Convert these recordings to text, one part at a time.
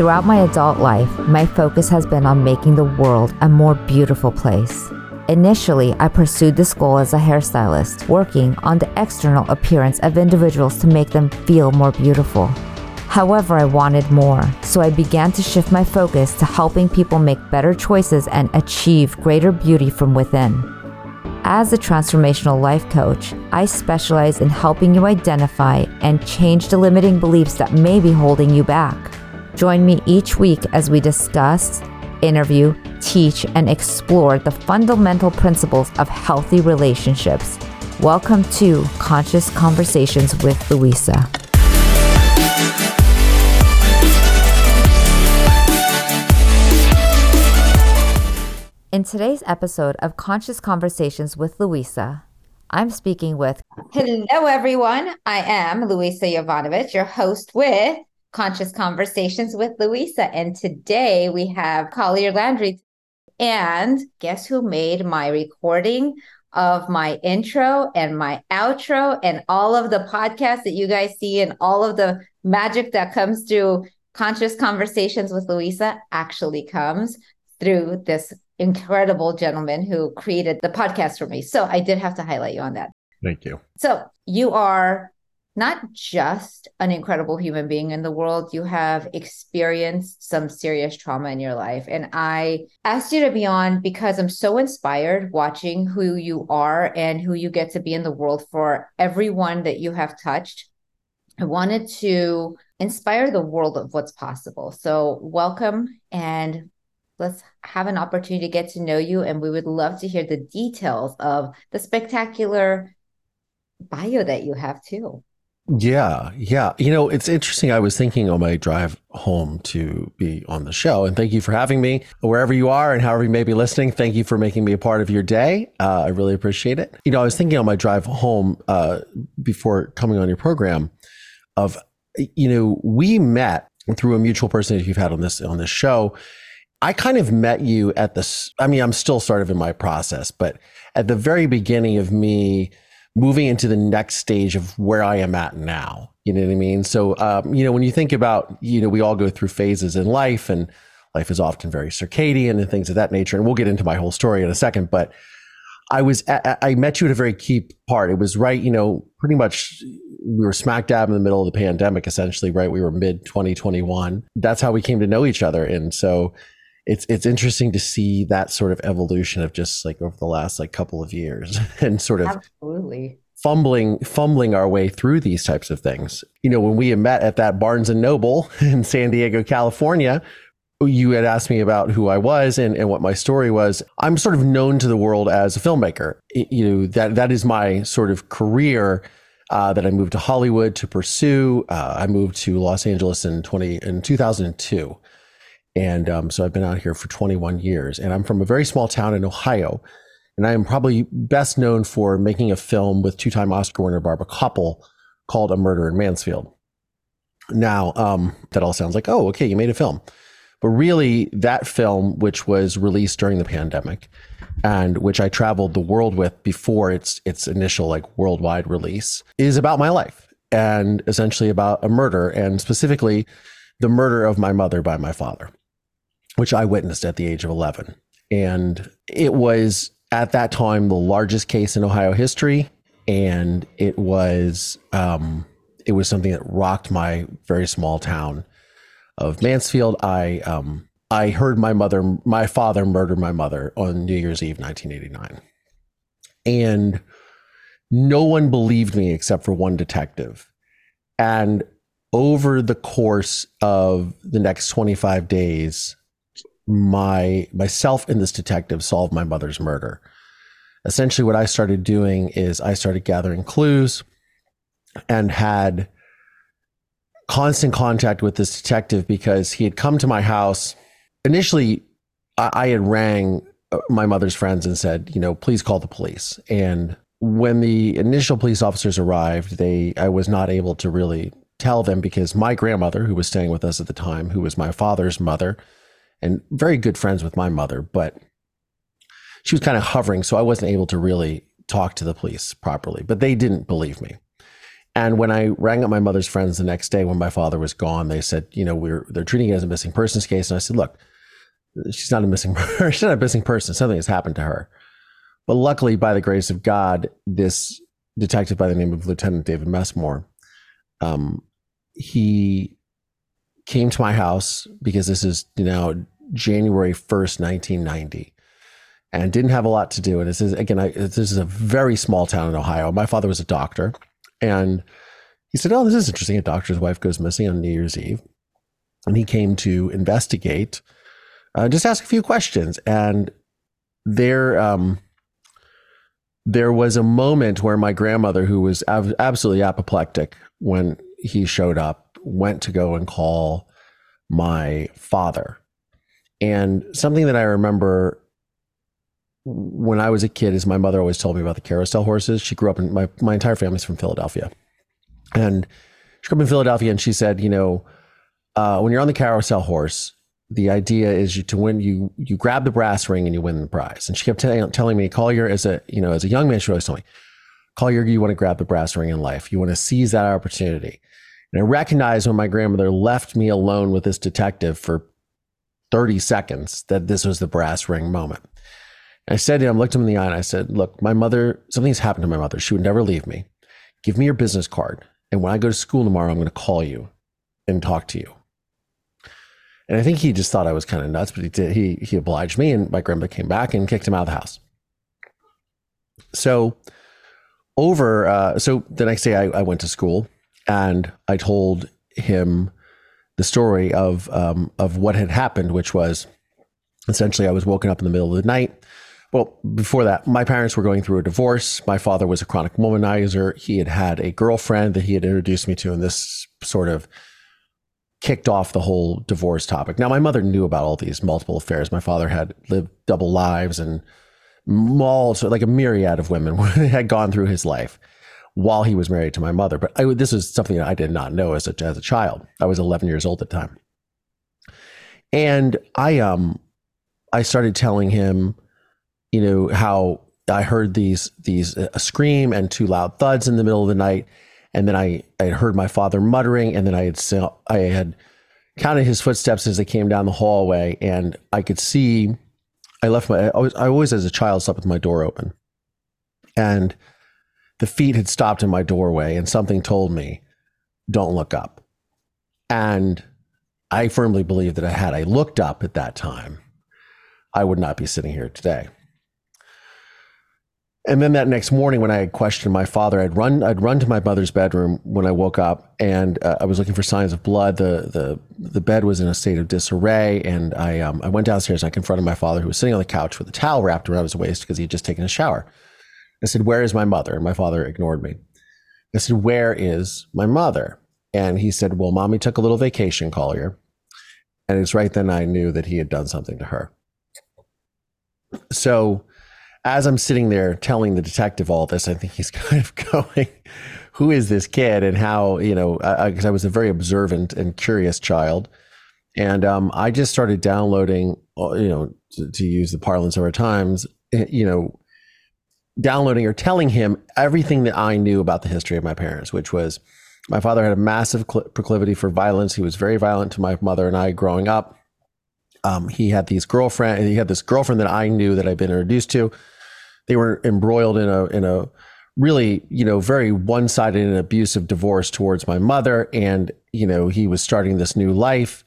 Throughout my adult life, my focus has been on making the world a more beautiful place. Initially, I pursued this goal as a hairstylist, working on the external appearance of individuals to make them feel more beautiful. However, I wanted more, so I began to shift my focus to helping people make better choices and achieve greater beauty from within. As a transformational life coach, I specialize in helping you identify and change the limiting beliefs that may be holding you back. Join me each week as we discuss, interview, teach, and explore the fundamental principles of healthy relationships. Welcome to Conscious Conversations with Louisa. In today's episode of Conscious Conversations with Louisa, I'm speaking with. Hello, everyone. I am Louisa Jovanovic, your host with Conscious Conversations with Louisa. And today we have Collier Landry. And guess who made my recording of my intro and my outro and all of the podcasts that you guys see and all of the magic that comes through Conscious Conversations with Louisa actually comes through this incredible gentleman who created the podcast for me. So I did have to highlight you on that. Thank you. So you are not just an incredible human being in the world, you have experienced some serious trauma in your life. And I asked you to be on because I'm so inspired watching who you are and who you get to be in the world for everyone that you have touched. I wanted to inspire the world of what's possible. So, welcome and let's have an opportunity to get to know you. And we would love to hear the details of the spectacular bio that you have too. Yeah, yeah. You know, it's interesting. I was thinking on my drive home to be on the show, and thank you for having me wherever you are and however you may be listening. Thank you for making me a part of your day. Uh, I really appreciate it. You know, I was thinking on my drive home uh, before coming on your program of, you know, we met through a mutual person that you've had on this on this show, I kind of met you at this. I mean, I'm still sort of in my process, but at the very beginning of me moving into the next stage of where I am at now. You know what I mean? So, um, you know, when you think about, you know, we all go through phases in life and life is often very circadian and things of that nature. And we'll get into my whole story in a second, but I was, I met you at a very key part. It was right, you know, pretty much we were smack dab in the middle of the pandemic, essentially, right? We were mid 2021. That's how we came to know each other. And so, it's it's interesting to see that sort of evolution of just like over the last like couple of years and sort of absolutely fumbling fumbling our way through these types of things. You know, when we met at that Barnes and Noble in San Diego, California, you had asked me about who I was and, and what my story was. I'm sort of known to the world as a filmmaker. You know, that that is my sort of career. Uh, that I moved to Hollywood to pursue. Uh, I moved to Los Angeles in 20 in 2002. And um, so I've been out here for 21 years. And I'm from a very small town in Ohio. And I am probably best known for making a film with two time Oscar winner Barbara Kopple called A Murder in Mansfield. Now, um, that all sounds like, oh, okay, you made a film. But really, that film, which was released during the pandemic and which I traveled the world with before its its initial like worldwide release, is about my life and essentially about a murder and specifically the murder of my mother by my father which I witnessed at the age of 11. And it was at that time the largest case in Ohio history. And it was, um, it was something that rocked my very small town of Mansfield. I, um, I heard my mother, my father murder my mother on New Year's Eve, 1989. And no one believed me except for one detective. And over the course of the next 25 days, my myself and this detective solved my mother's murder. Essentially, what I started doing is I started gathering clues and had constant contact with this detective because he had come to my house. Initially, I, I had rang uh, my mother's friends and said, you know, please call the police. And when the initial police officers arrived, they I was not able to really tell them because my grandmother, who was staying with us at the time, who was my father's mother, and very good friends with my mother, but she was kind of hovering, so I wasn't able to really talk to the police properly. But they didn't believe me. And when I rang up my mother's friends the next day when my father was gone, they said, you know, we're they're treating it as a missing persons case. And I said, look, she's not a missing person. she's not a missing person. Something has happened to her. But luckily, by the grace of God, this detective by the name of Lieutenant David Messmore, um, he came to my house because this is you know January first, nineteen ninety, and didn't have a lot to do. And this is again, I, this is a very small town in Ohio. My father was a doctor, and he said, "Oh, this is interesting. A doctor's wife goes missing on New Year's Eve," and he came to investigate, uh, just ask a few questions, and there. Um, there was a moment where my grandmother, who was ab- absolutely apoplectic when he showed up, went to go and call my father. And something that I remember when I was a kid is my mother always told me about the carousel horses. She grew up in my, my entire family's from Philadelphia. And she grew up in Philadelphia and she said, you know, uh, when you're on the carousel horse, the idea is you, to win you you grab the brass ring and you win the prize. And she kept t- telling me, Collier, as a you know as a young man, she always told me, Collier, you want to grab the brass ring in life. You want to seize that opportunity. And I recognized when my grandmother left me alone with this detective for 30 seconds that this was the brass ring moment. And I said to him, looked him in the eye, and I said, Look, my mother, something's happened to my mother. She would never leave me. Give me your business card. And when I go to school tomorrow, I'm going to call you and talk to you. And I think he just thought I was kind of nuts, but he did. He he obliged me, and my grandmother came back and kicked him out of the house. So over, uh, so the next day I, I, went to school and I told him the story of um, of what had happened, which was essentially I was woken up in the middle of the night. Well, before that, my parents were going through a divorce. My father was a chronic womanizer. He had had a girlfriend that he had introduced me to, and this sort of kicked off the whole divorce topic. Now, my mother knew about all these multiple affairs. My father had lived double lives and all, like a myriad of women had gone through his life while he was married to my mother. But I, this is something I did not know as a, as a child. I was 11 years old at the time. And I, um, I started telling him, you know, how I heard these, these, a scream and two loud thuds in the middle of the night and then I, I heard my father muttering, and then I had I had counted his footsteps as they came down the hallway, and I could see. I left my. I I always as a child slept with my door open, and the feet had stopped in my doorway, and something told me, "Don't look up." And I firmly believe that I had I looked up at that time, I would not be sitting here today. And then that next morning, when I had questioned my father, I'd run, I'd run to my mother's bedroom when I woke up, and uh, I was looking for signs of blood. the the The bed was in a state of disarray, and I um, I went downstairs. and I confronted my father, who was sitting on the couch with a towel wrapped around his waist because he had just taken a shower. I said, "Where is my mother?" And my father ignored me. I said, "Where is my mother?" And he said, "Well, mommy took a little vacation, Collier." And it's right then I knew that he had done something to her. So as I'm sitting there telling the detective all this, I think he's kind of going, who is this kid and how, you know, because I, I, was a very observant and curious child. And um, I just started downloading, uh, you know, to, to use the parlance of our times, eh, you know, downloading or telling him everything that I knew about the history of my parents, which was my father had a massive proclivity for violence. He was very violent to my mother and I growing up. Um, he had these girlfriend, he had this girlfriend that I knew that I'd been introduced to they were embroiled in a in a really you know very one-sided and abusive divorce towards my mother and you know he was starting this new life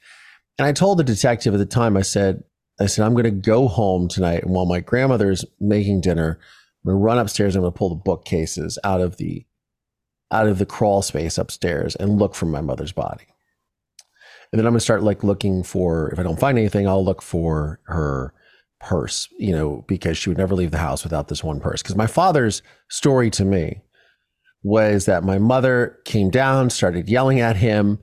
and i told the detective at the time i said i said i'm going to go home tonight and while my grandmother's making dinner i'm to run upstairs i'm to pull the bookcases out of the out of the crawl space upstairs and look for my mother's body and then i'm to start like looking for if i don't find anything i'll look for her purse, you know, because she would never leave the house without this one purse. Because my father's story to me was that my mother came down, started yelling at him.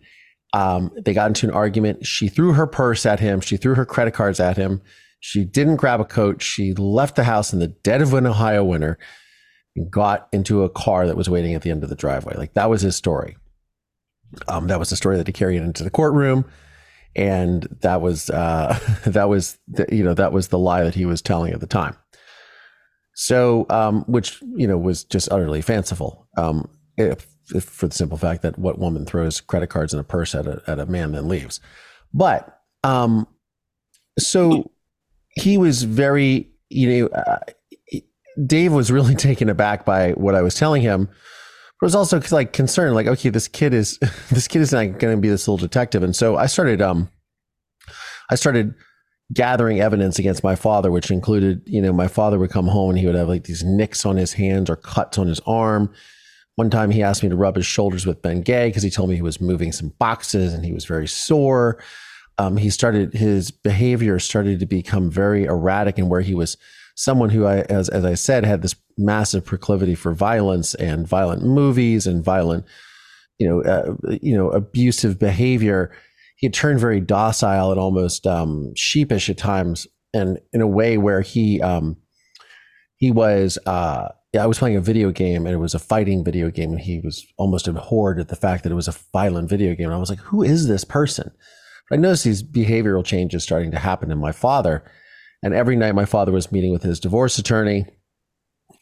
Um, they got into an argument. She threw her purse at him. She threw her credit cards at him. She didn't grab a coat. She left the house in the dead of an Ohio winter and got into a car that was waiting at the end of the driveway. Like that was his story. Um, that was the story that he carried into the courtroom and that was uh, that was the, you know that was the lie that he was telling at the time. So, um, which you know was just utterly fanciful. Um, if, for the simple fact that what woman throws credit cards in a purse at a, at a man then leaves. But um, so he was very, you know, uh, Dave was really taken aback by what I was telling him. But was also like concerned, like, okay, this kid is this kid is not going to be this little detective, and so I started, um, I started gathering evidence against my father, which included, you know, my father would come home and he would have like these nicks on his hands or cuts on his arm. One time he asked me to rub his shoulders with Ben Gay because he told me he was moving some boxes and he was very sore. Um, he started his behavior started to become very erratic and where he was someone who I as as I said had this massive proclivity for violence and violent movies and violent you know uh, you know abusive behavior he had turned very docile and almost um, sheepish at times and in a way where he um, he was uh, yeah, I was playing a video game and it was a fighting video game and he was almost abhorred at the fact that it was a violent video game. And I was like, who is this person? I noticed these behavioral changes starting to happen in my father. And every night my father was meeting with his divorce attorney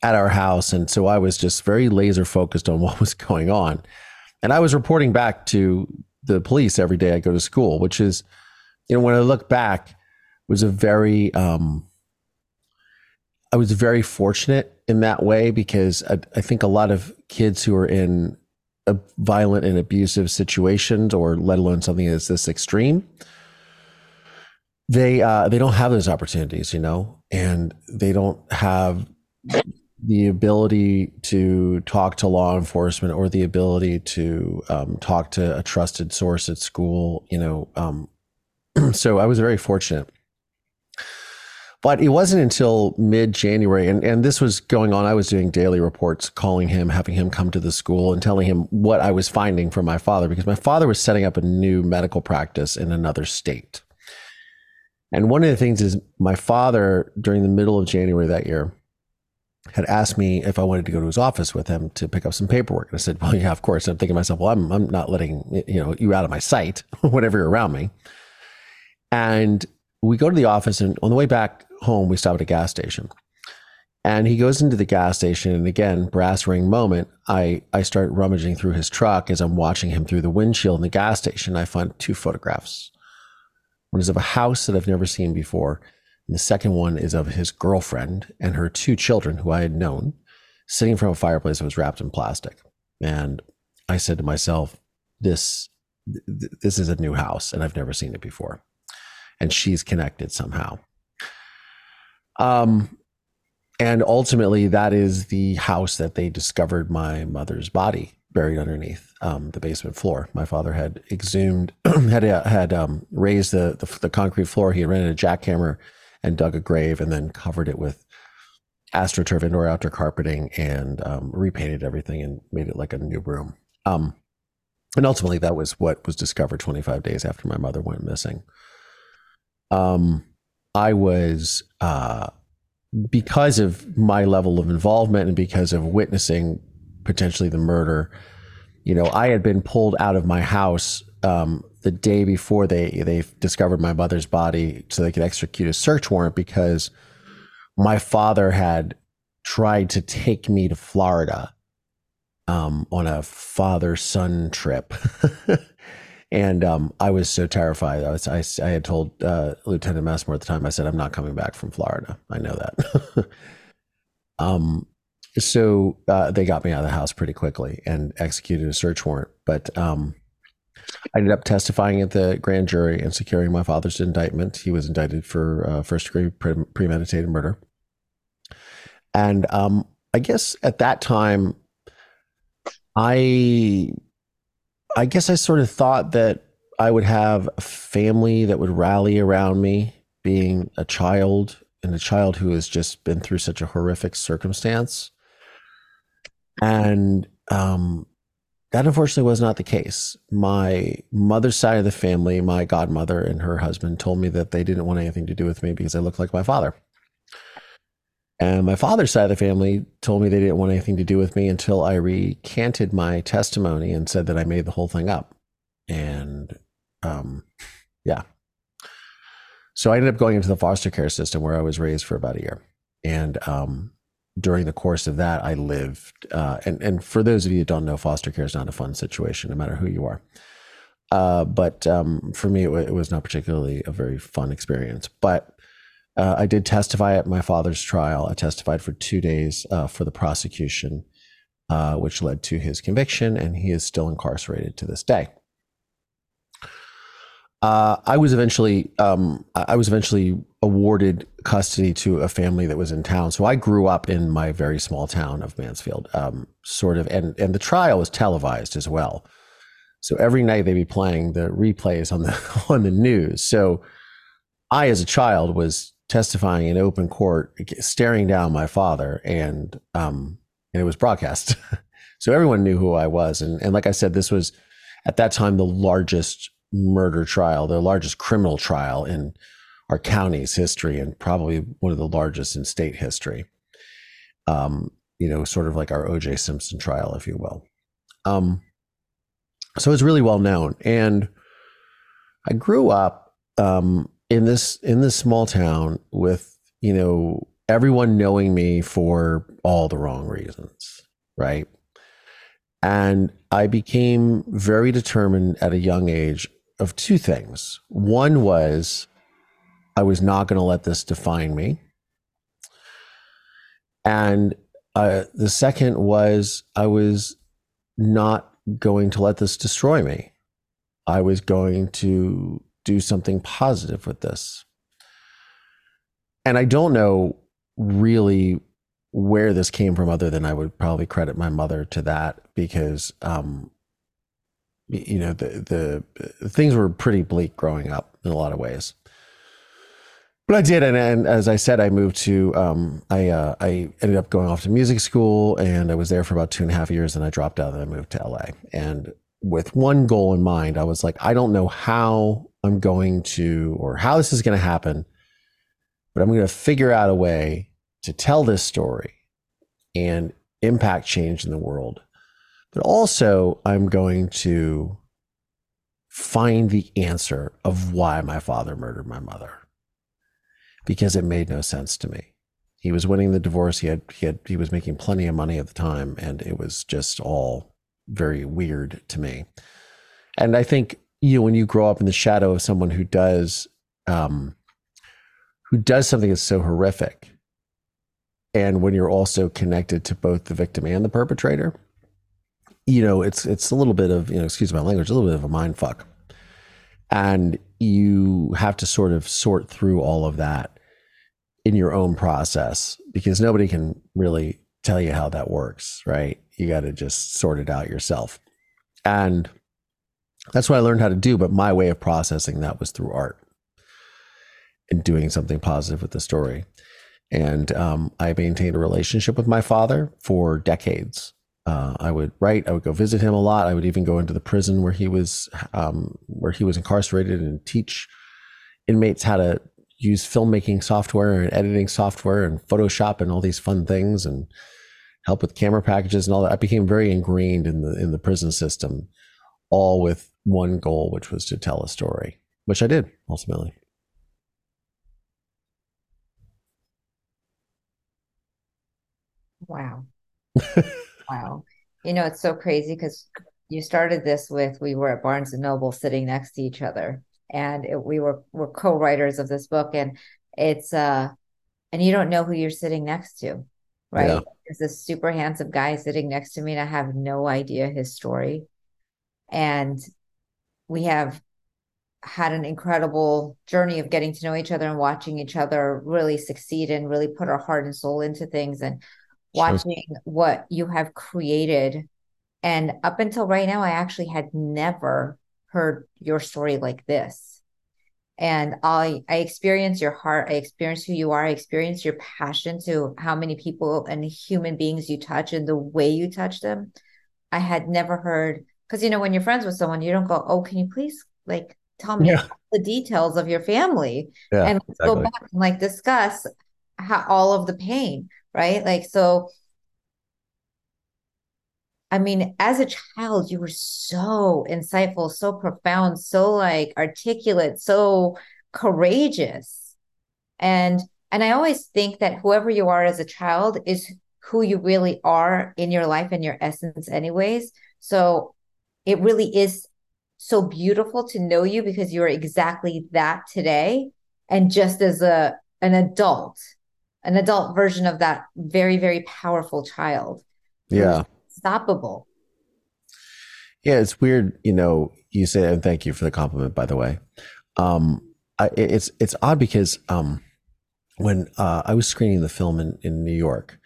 at our house. And so I was just very laser focused on what was going on. And I was reporting back to the police every day I go to school, which is, you know, when I look back, was a very, um, I was very fortunate in that way because I, I think a lot of kids who are in violent and abusive situations, or let alone something that's this extreme, they uh, they don't have those opportunities, you know, and they don't have the ability to talk to law enforcement or the ability to um, talk to a trusted source at school, you know. Um, so I was very fortunate. But it wasn't until mid January, and, and this was going on. I was doing daily reports, calling him, having him come to the school, and telling him what I was finding from my father, because my father was setting up a new medical practice in another state. And one of the things is my father, during the middle of January that year, had asked me if I wanted to go to his office with him to pick up some paperwork. And I said, well, yeah, of course. And I'm thinking to myself, well, I'm, I'm not letting, you know, you out of my sight whenever you're around me. And we go to the office and on the way back home, we stop at a gas station. And he goes into the gas station, and again, brass ring moment. I, I start rummaging through his truck as I'm watching him through the windshield in the gas station. I find two photographs. One is of a house that I've never seen before, and the second one is of his girlfriend and her two children, who I had known, sitting from a fireplace that was wrapped in plastic. And I said to myself, "This, this is a new house, and I've never seen it before." And she's connected somehow. Um, and ultimately, that is the house that they discovered my mother's body buried underneath um, the basement floor. My father had exhumed, had uh, had um, raised the, the, the concrete floor. He had rented a jackhammer and dug a grave, and then covered it with astroturf indoor outdoor carpeting and um, repainted everything and made it like a new room. Um, and ultimately, that was what was discovered 25 days after my mother went missing. Um, I was, uh, because of my level of involvement and because of witnessing potentially the murder, you know, I had been pulled out of my house um, the day before they they discovered my mother's body, so they could execute a search warrant because my father had tried to take me to Florida um, on a father son trip. And um, I was so terrified. I was I, I had told uh, Lieutenant Messmore at the time. I said I'm not coming back from Florida. I know that. um, so uh, they got me out of the house pretty quickly and executed a search warrant. But um, I ended up testifying at the grand jury and securing my father's indictment. He was indicted for uh, first degree pre- premeditated murder. And um, I guess at that time, I I guess I sort of thought that I would have a family that would rally around me, being a child and a child who has just been through such a horrific circumstance. And um, that unfortunately was not the case. My mother's side of the family, my godmother and her husband, told me that they didn't want anything to do with me because I looked like my father. And my father's side of the family told me they didn't want anything to do with me until I recanted my testimony and said that I made the whole thing up. And um, yeah. So I ended up going into the foster care system where I was raised for about a year. And um, during the course of that, I lived, uh, and and for those of you who don't know, foster care is not a fun situation, no matter who you are. Uh, but um, for me, it, w- it, was not particularly a very fun experience. But uh, I did testify at my father's trial. I testified for two days uh, for the prosecution, uh, which led to his conviction, and he is still incarcerated to this day. Uh, I was eventually um, I was eventually awarded custody to a family that was in town. So I grew up in my very small town of Mansfield, um, sort of, and and the trial was televised as well. So every night they'd be playing the replays on the on the news. So I, as a child, was testifying in open court, staring down my father, and um, and it was broadcast. so everyone knew who I was, and and like I said, this was at that time the largest murder trial, the largest criminal trial in our county's history, and probably one of the largest in state history. Um, you know, sort of like our O.J. Simpson trial, if you will. Um, so it's really well known, and I grew up um, in this in this small town with you know everyone knowing me for all the wrong reasons, right? And I became very determined at a young age of two things. One was I was not going to let this define me. And uh, the second was I was not going to let this destroy me. I was going to do something positive with this. And I don't know really where this came from, other than I would probably credit my mother to that because um, you know the the things were pretty bleak growing up in a lot of ways but I did, and, and as I said, I moved to um, I uh, I ended up going off to music school, and I was there for about two and a half years, and I dropped out, and I moved to LA. And with one goal in mind, I was like, I don't know how I'm going to, or how this is going to happen, but I'm going to figure out a way to tell this story and impact change in the world but also, I'm going to find the answer of why my father murdered my mother because it made no sense to me. He was winning the divorce. He had he had he was making plenty of money at the time, and it was just all very weird to me. And I think you know when you grow up in the shadow of someone who does um, who does something that's so horrific, and when you're also connected to both the victim and the perpetrator, you know, it's it's a little bit of, you know, excuse my language, a little bit of a mind fuck. And you have to sort of sort through all of that in your own process because nobody can really tell you how that works, right? You got to just sort it out yourself. And that's what I learned how to do. But my way of processing that was through art and doing something positive with the story. And um, I maintained a relationship with my father for decades. Uh, I would write. I would go visit him a lot. I would even go into the prison where he was, um, where he was incarcerated, and teach inmates how to use filmmaking software and editing software and Photoshop and all these fun things, and help with camera packages and all that. I became very ingrained in the in the prison system, all with one goal, which was to tell a story, which I did ultimately. Wow. Wow. You know, it's so crazy because you started this with we were at Barnes and Noble sitting next to each other and it, we were were co-writers of this book and it's uh and you don't know who you're sitting next to right yeah. there's this super handsome guy sitting next to me and i have no idea his story and we have had an incredible journey of getting to know each other and watching each other really succeed and really put our heart and soul into things and watching what you have created. And up until right now, I actually had never heard your story like this. And I I experience your heart, I experience who you are, I experience your passion to how many people and human beings you touch and the way you touch them. I had never heard because you know when you're friends with someone, you don't go, "Oh, can you please like tell me yeah. the details of your family?" Yeah, and exactly. go back and like discuss how, all of the pain right? Like, so, I mean, as a child, you were so insightful, so profound, so like articulate, so courageous. And and I always think that whoever you are as a child is who you really are in your life and your essence anyways so it really is so beautiful to know you because you're exactly that today. And just as a an adult an adult version of that very very powerful child. Yeah. stoppable yeah it's weird you know you say and thank you for the compliment by the way. Um I, it's it's odd because um when uh, I was screening the film in, in New York,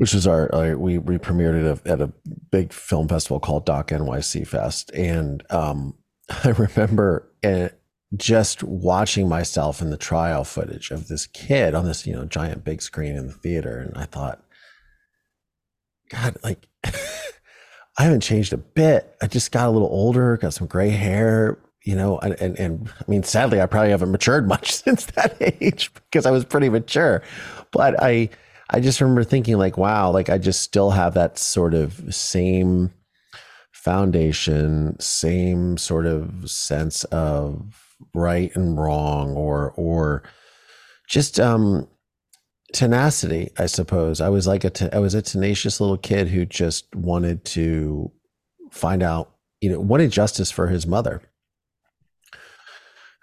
which was our, our we, we premiered it at a, at a big film festival called Doc NYC Fest, and um, I remember it, just watching myself in the trial footage of this kid on this you know giant big screen in the theater, and I thought, God, like. I haven't changed a bit. I just got a little older, got some gray hair, you know, and, and, and I mean, sadly, I probably haven't matured much since that age because I was pretty mature. But I, I just remember thinking like, wow, like I just still have that sort of same foundation, same sort of sense of right and wrong, or or just um, tenacity. I suppose I was like a te- I was a tenacious little kid who just wanted to find out, you know, wanted justice for his mother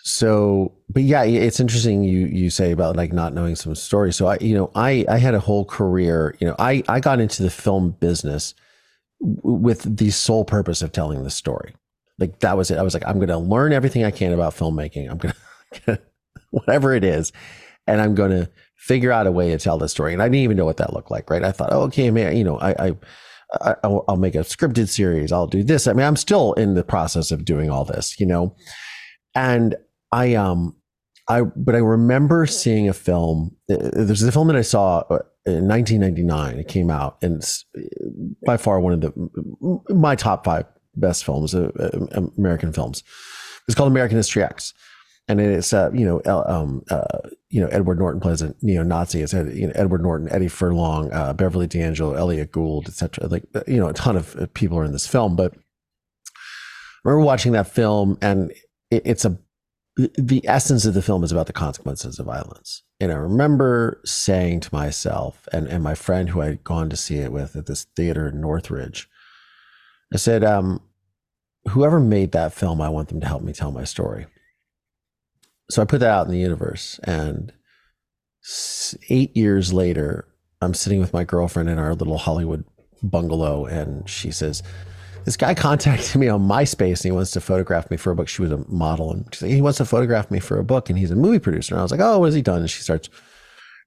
so but yeah it's interesting you you say about like not knowing some stories. So i you know i i had a whole career you know i i got into the film business with the sole purpose of telling the story. Like that was it. I was like i'm going to learn everything i can about filmmaking. I'm going to whatever it is and i'm going to figure out a way to tell the story. And i didn't even know what that looked like right? I thought oh, okay man you know i i I, will make a scripted series. I'll do this. I mean, I'm still in the process of doing all this, you know, and I um I but I remember seeing a film. There's a film that I saw uh, in 1999. It came out, and it's uh, by far one of the my top five best films, uh, uh, American films. It's called American History X, and it's uh, you know um, uh, you know Edward Norton plays a neo-Nazi. It's you know, Edward Norton, Eddie Furlong, uh, Beverly D'Angelo, Elliott Gould, etc. Like you know a ton of people are in this film, but I remember watching that film, and it, it's a the essence of the film is about the consequences of violence. And I remember saying to myself and, and my friend who I'd gone to see it with at this theater in Northridge, I said, um, whoever made that film, I want them to help me tell my story. So I put that out in the universe. And eight years later, I'm sitting with my girlfriend in our little Hollywood bungalow, and she says, this guy contacted me on MySpace and he wants to photograph me for a book. She was a model and said, he wants to photograph me for a book and he's a movie producer. And I was like, oh, what has he done? And she starts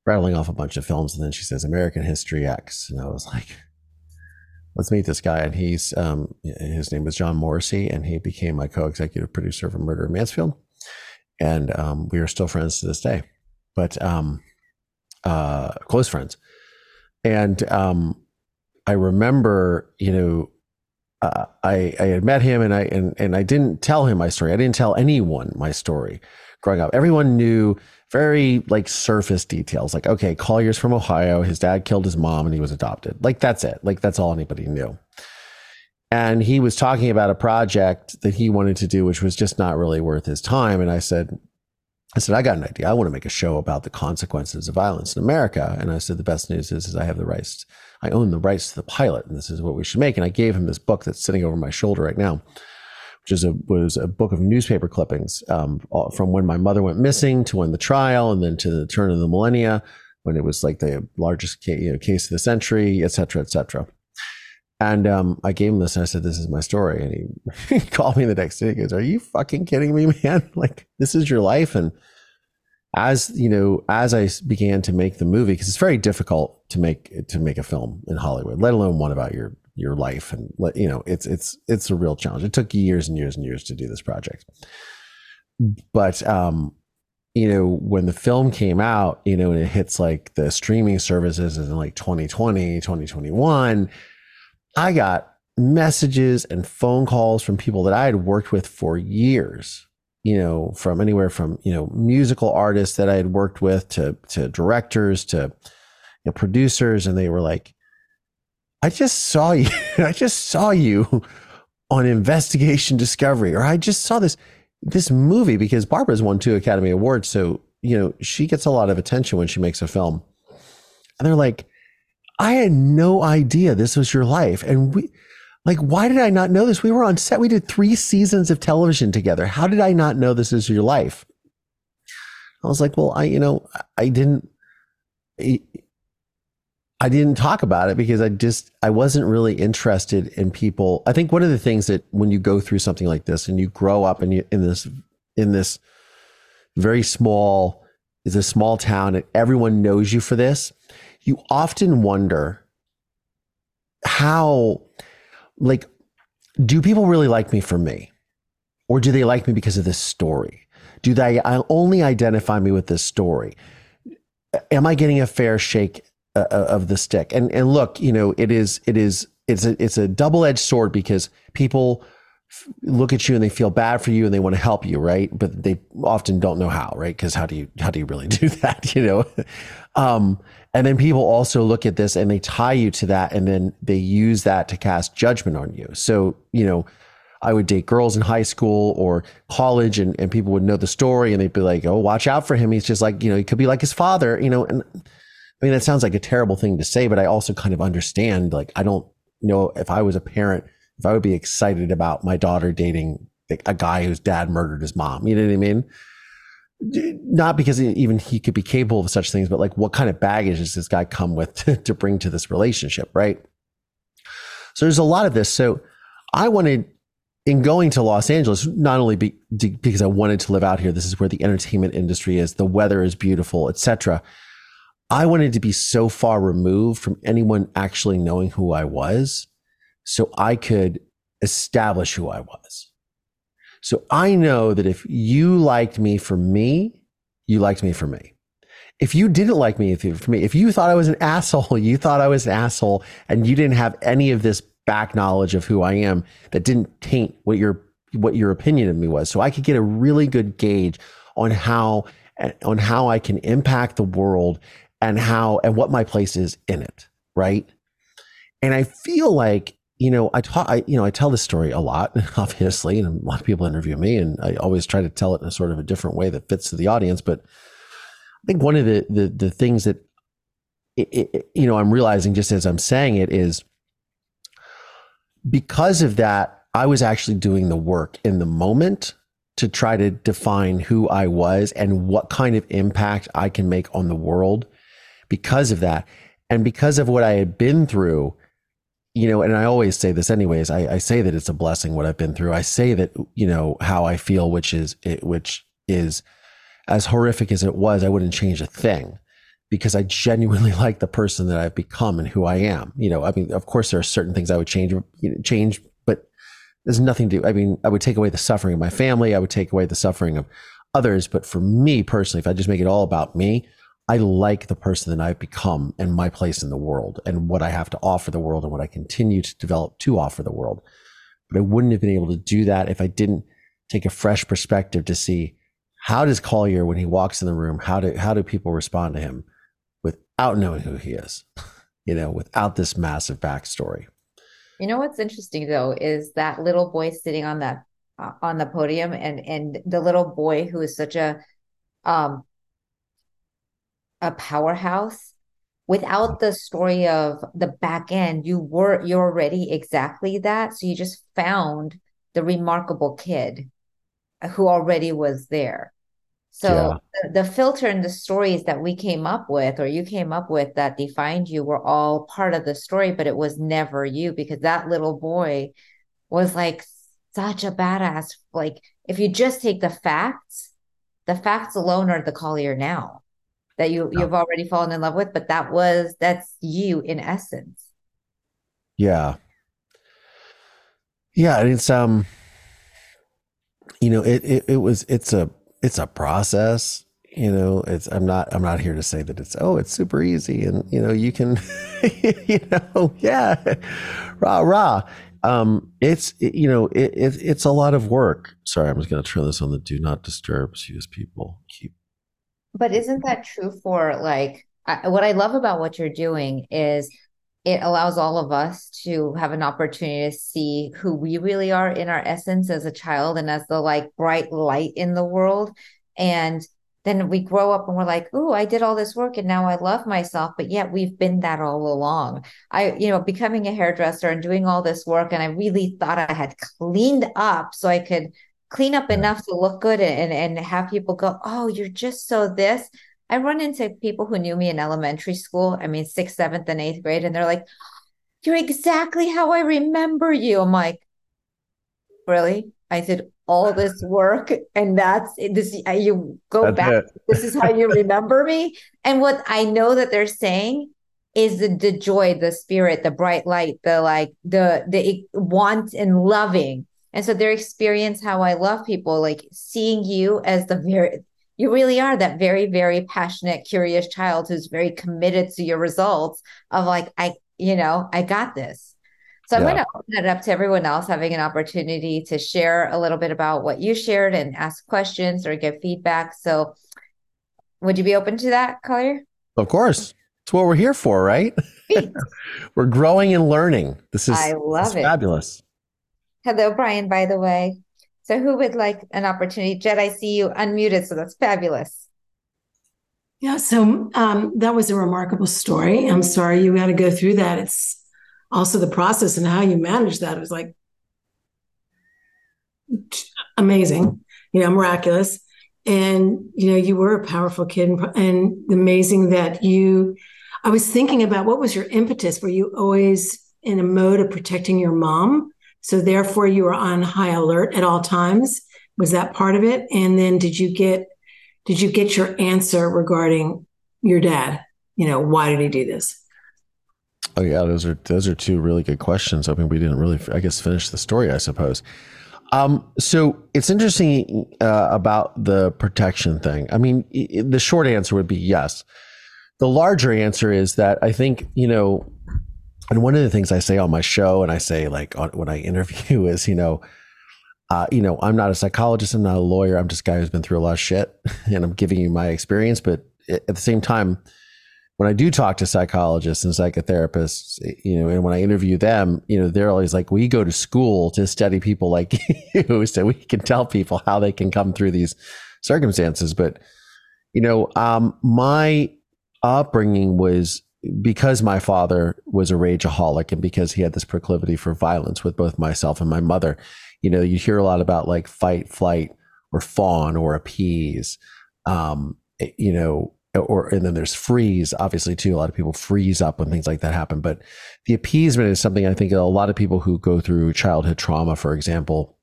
rattling off a bunch of films. And then she says, American History X. And I was like, let's meet this guy. And he's, um, his name was John Morrissey and he became my co-executive producer for Murder in Mansfield. And um, we are still friends to this day, but um, uh, close friends. And um, I remember, you know, uh, I, I had met him and I and, and I didn't tell him my story. I didn't tell anyone my story growing up. Everyone knew very like surface details, like okay, Collier's from Ohio. His dad killed his mom and he was adopted. Like that's it. Like that's all anybody knew. And he was talking about a project that he wanted to do, which was just not really worth his time. And I said, I said, I got an idea. I want to make a show about the consequences of violence in America. And I said, the best news is, is I have the rights. I own the rights to the pilot, and this is what we should make. And I gave him this book that's sitting over my shoulder right now, which is a was a book of newspaper clippings um, from when my mother went missing to when the trial, and then to the turn of the millennia, when it was like the largest case, you know, case of the century, et cetera, et cetera. And um, I gave him this and I said, This is my story. And he, he called me the next day. He goes, Are you fucking kidding me, man? Like, this is your life. And as you know, as I began to make the movie, because it's very difficult to make to make a film in Hollywood, let alone one about your your life. And let you know, it's it's it's a real challenge. It took years and years and years to do this project. But um, you know, when the film came out, you know, and it hits like the streaming services in like 2020, 2021 I got messages and phone calls from people that I had worked with for years, you know, from anywhere from, you know, musical artists that I had worked with to, to directors to you know, producers. And they were like, I just saw you. I just saw you on Investigation Discovery, or I just saw this, this movie because Barbara's won two Academy Awards. So, you know, she gets a lot of attention when she makes a film. And they're like, I had no idea this was your life. And we, like, why did I not know this? We were on set. We did three seasons of television together. How did I not know this is your life? I was like, well, I, you know, I didn't, I didn't talk about it because I just, I wasn't really interested in people. I think one of the things that when you go through something like this and you grow up and you in this, in this very small, is a small town and everyone knows you for this, you often wonder how, like, do people really like me for me? Or do they like me because of this story? Do they only identify me with this story? Am I getting a fair shake uh, uh, of the stick? And and look, you know, it is it is it's a it's a double edged sword because people look at you and they feel bad for you and they want to help you, right? But they often don't know how, right? Because how do you how do you really do that, you know? Um, and then people also look at this and they tie you to that, and then they use that to cast judgment on you. So you know, I would date girls in high school or college, and and people would know the story, and they'd be like, "Oh, watch out for him. He's just like you know, he could be like his father," you know. And I mean, that sounds like a terrible thing to say, but I also kind of understand. Like, I don't know if I was a parent if I would be excited about my daughter dating a guy whose dad murdered his mom. You know what I mean? Not because even he could be capable of such things, but like what kind of baggage does this guy come with to, to bring to this relationship, right? So there's a lot of this. So I wanted, in going to Los Angeles, not only be, because I wanted to live out here, this is where the entertainment industry is, the weather is beautiful, etc. I wanted to be so far removed from anyone actually knowing who I was so I could establish who I was. So I know that if you liked me for me, you liked me for me. If you didn't like me for me, if you thought I was an asshole, you thought I was an asshole, and you didn't have any of this back knowledge of who I am that didn't taint what your what your opinion of me was. So I could get a really good gauge on how on how I can impact the world and how and what my place is in it, right? And I feel like you know, I talk, I, you know, I tell this story a lot, obviously, and a lot of people interview me, and I always try to tell it in a sort of a different way that fits to the audience. But I think one of the the, the things that, it, it, you know, I'm realizing just as I'm saying it is because of that, I was actually doing the work in the moment to try to define who I was and what kind of impact I can make on the world because of that. And because of what I had been through, you know, and I always say this anyways, I, I, say that it's a blessing what I've been through. I say that, you know, how I feel, which is, which is as horrific as it was, I wouldn't change a thing because I genuinely like the person that I've become and who I am. You know, I mean, of course there are certain things I would change, you know, change, but there's nothing to, I mean, I would take away the suffering of my family. I would take away the suffering of others. But for me personally, if I just make it all about me, I like the person that I've become and my place in the world and what I have to offer the world and what I continue to develop to offer the world. But I wouldn't have been able to do that if I didn't take a fresh perspective to see how does Collier, when he walks in the room, how do how do people respond to him without knowing who he is, you know, without this massive backstory. You know what's interesting though is that little boy sitting on that uh, on the podium and and the little boy who is such a um a powerhouse without the story of the back end you were you're already exactly that. So you just found the remarkable kid who already was there. So yeah. the, the, filter and the stories that we came up with or you came up with that defined you were all part of the story but it was never you because that little boy was like such a badass. Like if you just take the facts the facts alone are the collier now that you you've already fallen in love with but that was that's you in essence. Yeah. Yeah it's um you know it, it it was it's a it's a process you know it's i'm not i'm not here to say that it's oh it's super easy and you know you can you know yeah rah rah. Um it's it, you know it, it, it's a lot of work. Sorry i'm just going to turn this on the do not disturb so as people keep but isn't that true for like I, what I love about what you're doing is it allows all of us to have an opportunity to see who we really are in our essence as a child and as the like bright light in the world and then we grow up and we're like, oh, I did all this work and now I love myself. But yet we've been that all along. I, you know, becoming a hairdresser and doing all this work. And I really thought I had cleaned up so I could clean up enough to look good and, and have people go, oh, you're just so this. I run into people who knew me in elementary school. I mean, sixth, seventh, and eighth grade. And they're like, you're exactly how I remember you. I'm like, really? I did all this work and that's this uh, you go that's back it. this is how you remember me and what i know that they're saying is the, the joy the spirit the bright light the like the the want and loving and so their experience how i love people like seeing you as the very you really are that very very passionate curious child who's very committed to your results of like i you know i got this so I'm going to open it up to everyone else having an opportunity to share a little bit about what you shared and ask questions or give feedback. So would you be open to that, Collier? Of course. It's what we're here for, right? we're growing and learning. This is I love it. Fabulous. Hello, Brian, by the way. So who would like an opportunity? Jed, I see you unmuted, so that's fabulous. Yeah, so um, that was a remarkable story. I'm sorry you had to go through that. It's also the process and how you manage that was like amazing, you know, miraculous. And, you know, you were a powerful kid and, and amazing that you, I was thinking about what was your impetus? Were you always in a mode of protecting your mom? So therefore you were on high alert at all times. Was that part of it? And then did you get, did you get your answer regarding your dad? You know, why did he do this? Oh yeah, those are those are two really good questions. I mean, we didn't really, I guess, finish the story. I suppose. Um, so it's interesting uh, about the protection thing. I mean, the short answer would be yes. The larger answer is that I think you know, and one of the things I say on my show, and I say like on, when I interview, is you know, uh, you know, I'm not a psychologist, I'm not a lawyer, I'm just a guy who's been through a lot of shit, and I'm giving you my experience. But at the same time, when I do talk to psychologists and psychotherapists, you know, and when I interview them, you know, they're always like, we go to school to study people like you, so we can tell people how they can come through these circumstances. But, you know, um, my upbringing was because my father was a rageaholic and because he had this proclivity for violence with both myself and my mother. You know, you hear a lot about like fight, flight, or fawn, or appease. Um, you know, or and then there's freeze obviously too a lot of people freeze up when things like that happen but the appeasement is something i think a lot of people who go through childhood trauma for example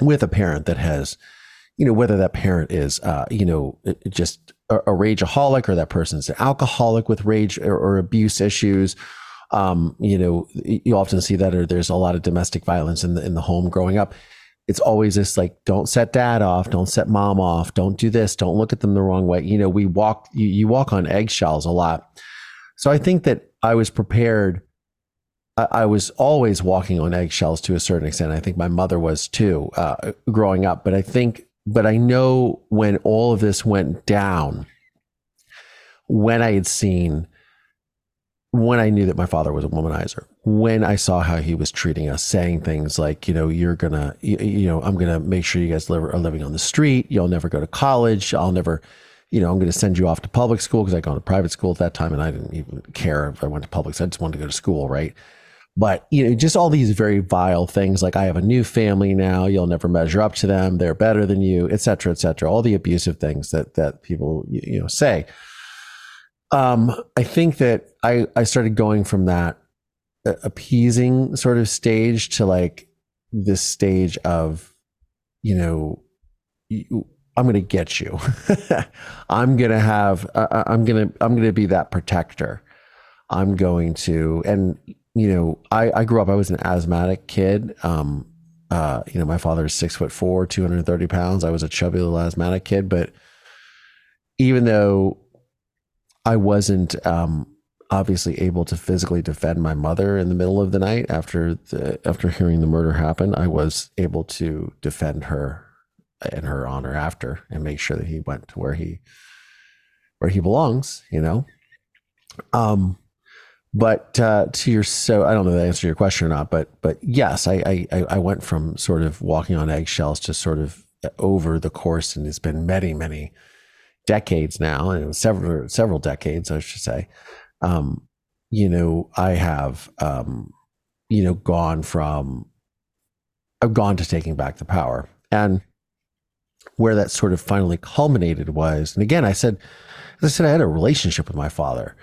with a parent that has you know whether that parent is uh, you know just a, a rageaholic or that person's an alcoholic with rage or, or abuse issues. Um, you know you often see that or there's a lot of domestic violence in the in the home growing up. It's always this like don't set dad off don't set mom off don't do this don't look at them the wrong way. You know we walk you, you walk on eggshells a lot. So i think that i was prepared I, was always walking on eggshells to a certain extent. I think my mother was too uh, growing up. But i think but i know when all of this went down when i had seen when I knew that my father was a womanizer, when I saw how he was treating us, saying things like, you know, you're gonna, you, you know, I'm gonna make sure you guys live, are living on the street. You'll never go to college. I'll never, you know, I'm gonna send you off to public school because I gone to private school at that time, and I didn't even care if I went to public. So I just wanted to go to school, right? But you know, just all these very vile things like I have a new family now. You'll never measure up to them. They're better than you, et cetera, et cetera. All the abusive things that that people you know say. Um, I think that I, I started going from that uh, appeasing sort of stage to like this stage of, you know, I'm going to get you. I'm going to have, uh, uh I'm to, I'm to be that protector. I'm going to, and, you know, I, I grew up, I was an asthmatic kid. Um, uh, you know, my father is six foot four, 230 pounds. I was a chubby little asthmatic kid, but even though I wasn't um, obviously able to physically defend my mother in the middle of the night after the after hearing the murder happen. I was able to defend her in her honor after and make sure that he went to where he where he belongs. You know. Um, but uh, to your so I don't know the answer to your question or not, but but yes, I I I went from sort of walking on eggshells to sort of over the course, and it's been many many decades now, and several several decades, I should say. Um, you know, I have um, you know gone from I've gone to taking back the power, and where that sort of finally culminated was, and again, I said, as I said, I had a relationship with my father.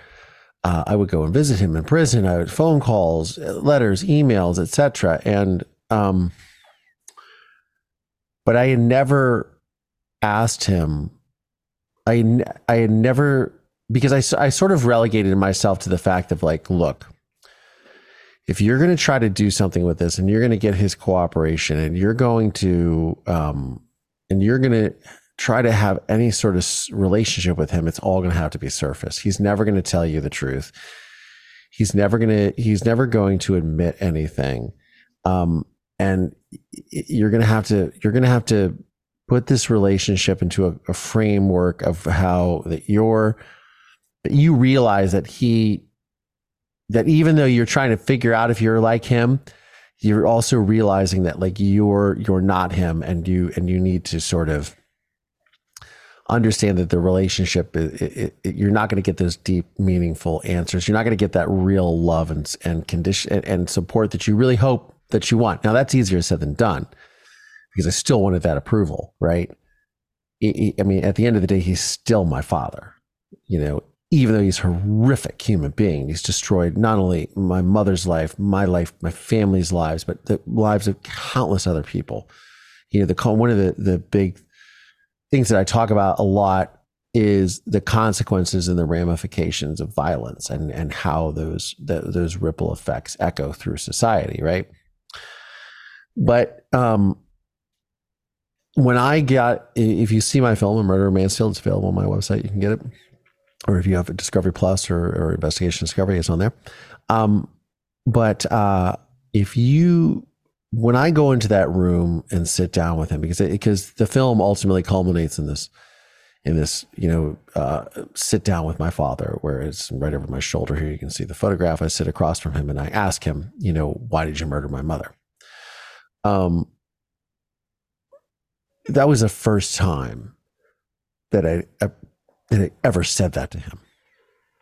Uh, I would go and visit him in prison. I would phone calls, letters, emails, etc. And um, but I had never asked him. I I had never because I I sort of relegated myself to the fact of like, look, if you're going to try to do something with this and you're going to get his cooperation and you're going to um, and you're going to try to have any sort of relationship with him, it's all going to have to be surface. He's never going to tell you the truth. He's never going to, he's never going to admit anything. Um, and you're going to have to, you're going to have to put this relationship into a, a framework of how that you're, you realize that he, that even though you're trying to figure out if you're like him, you're also realizing that like you're you're not him and you and you need to sort of understand that the relationship it, it, it, you're not going to get those deep meaningful answers. You're not going to get that real love and and condition and, and support that you really hope that you want. Now that's easier said than done because i still wanted that approval right? I mean at the end of the day he's still my father you know even though he's a horrific human being, he's destroyed not only my mother's life, my life, my family's lives, but the lives of countless other people. You know, the one of the the big things that I talk about a lot is the consequences and the ramifications of violence and and how those the, those ripple effects echo through society, right? But um, when I got, if you see my film, A Murder Mansfield, it's available on my website. You can get it or if you have a Discovery Plus or, or Investigation Discovery, it's on there. Um, but uh, if you, when I go into that room and sit down with him, because because the film ultimately culminates in this, in this, you know, uh, sit down with my father, where it's right over my shoulder here. You can see the photograph. I sit across from him and I ask him, you know, why did you murder my mother? Um, that was the first time that I, I that I ever said that to him.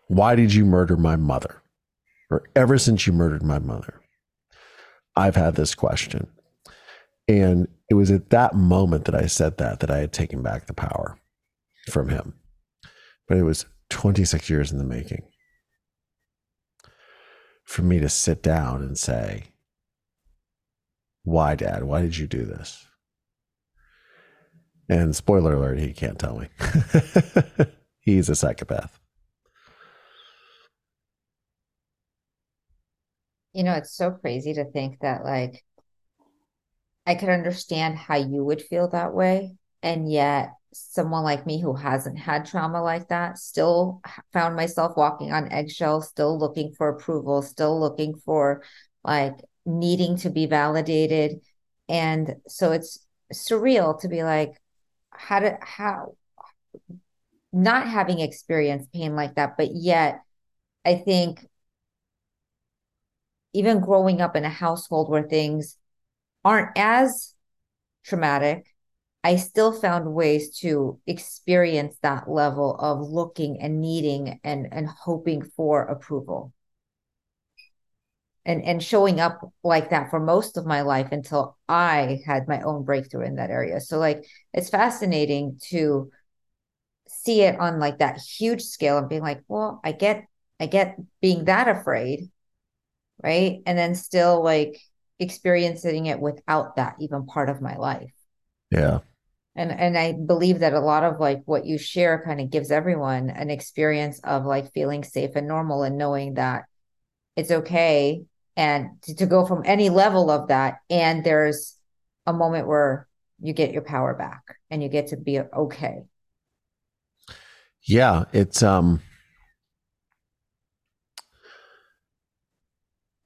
Why did you murder my mother? Or ever since you murdered my mother, I've had this question. And it was at that moment that I said that, that I had taken back the power from him. But it was 26 years in the making for me to sit down and say, Why, Dad? Why did you do this? And spoiler alert, he can't tell me. He's a psychopath. You know, it's so crazy to think that, like, I could understand how you would feel that way. And yet, someone like me who hasn't had trauma like that still found myself walking on eggshells, still looking for approval, still looking for like needing to be validated. And so it's surreal to be like, how did, how, not having experienced pain like that, but yet I think even growing up in a household where things aren't as traumatic, I still found ways to experience that level of looking and needing and and hoping for approval. And and showing up like that for most of my life until I had my own breakthrough in that area. So like it's fascinating to see it on like that huge scale and being like, well, I get, I get being that afraid. Right. And then still like experiencing it without that even part of my life. Yeah. And and I believe that a lot of like what you share kind of gives everyone an experience of like feeling safe and normal and knowing that it's okay and to, to go from any level of that and there's a moment where you get your power back and you get to be okay yeah, it's um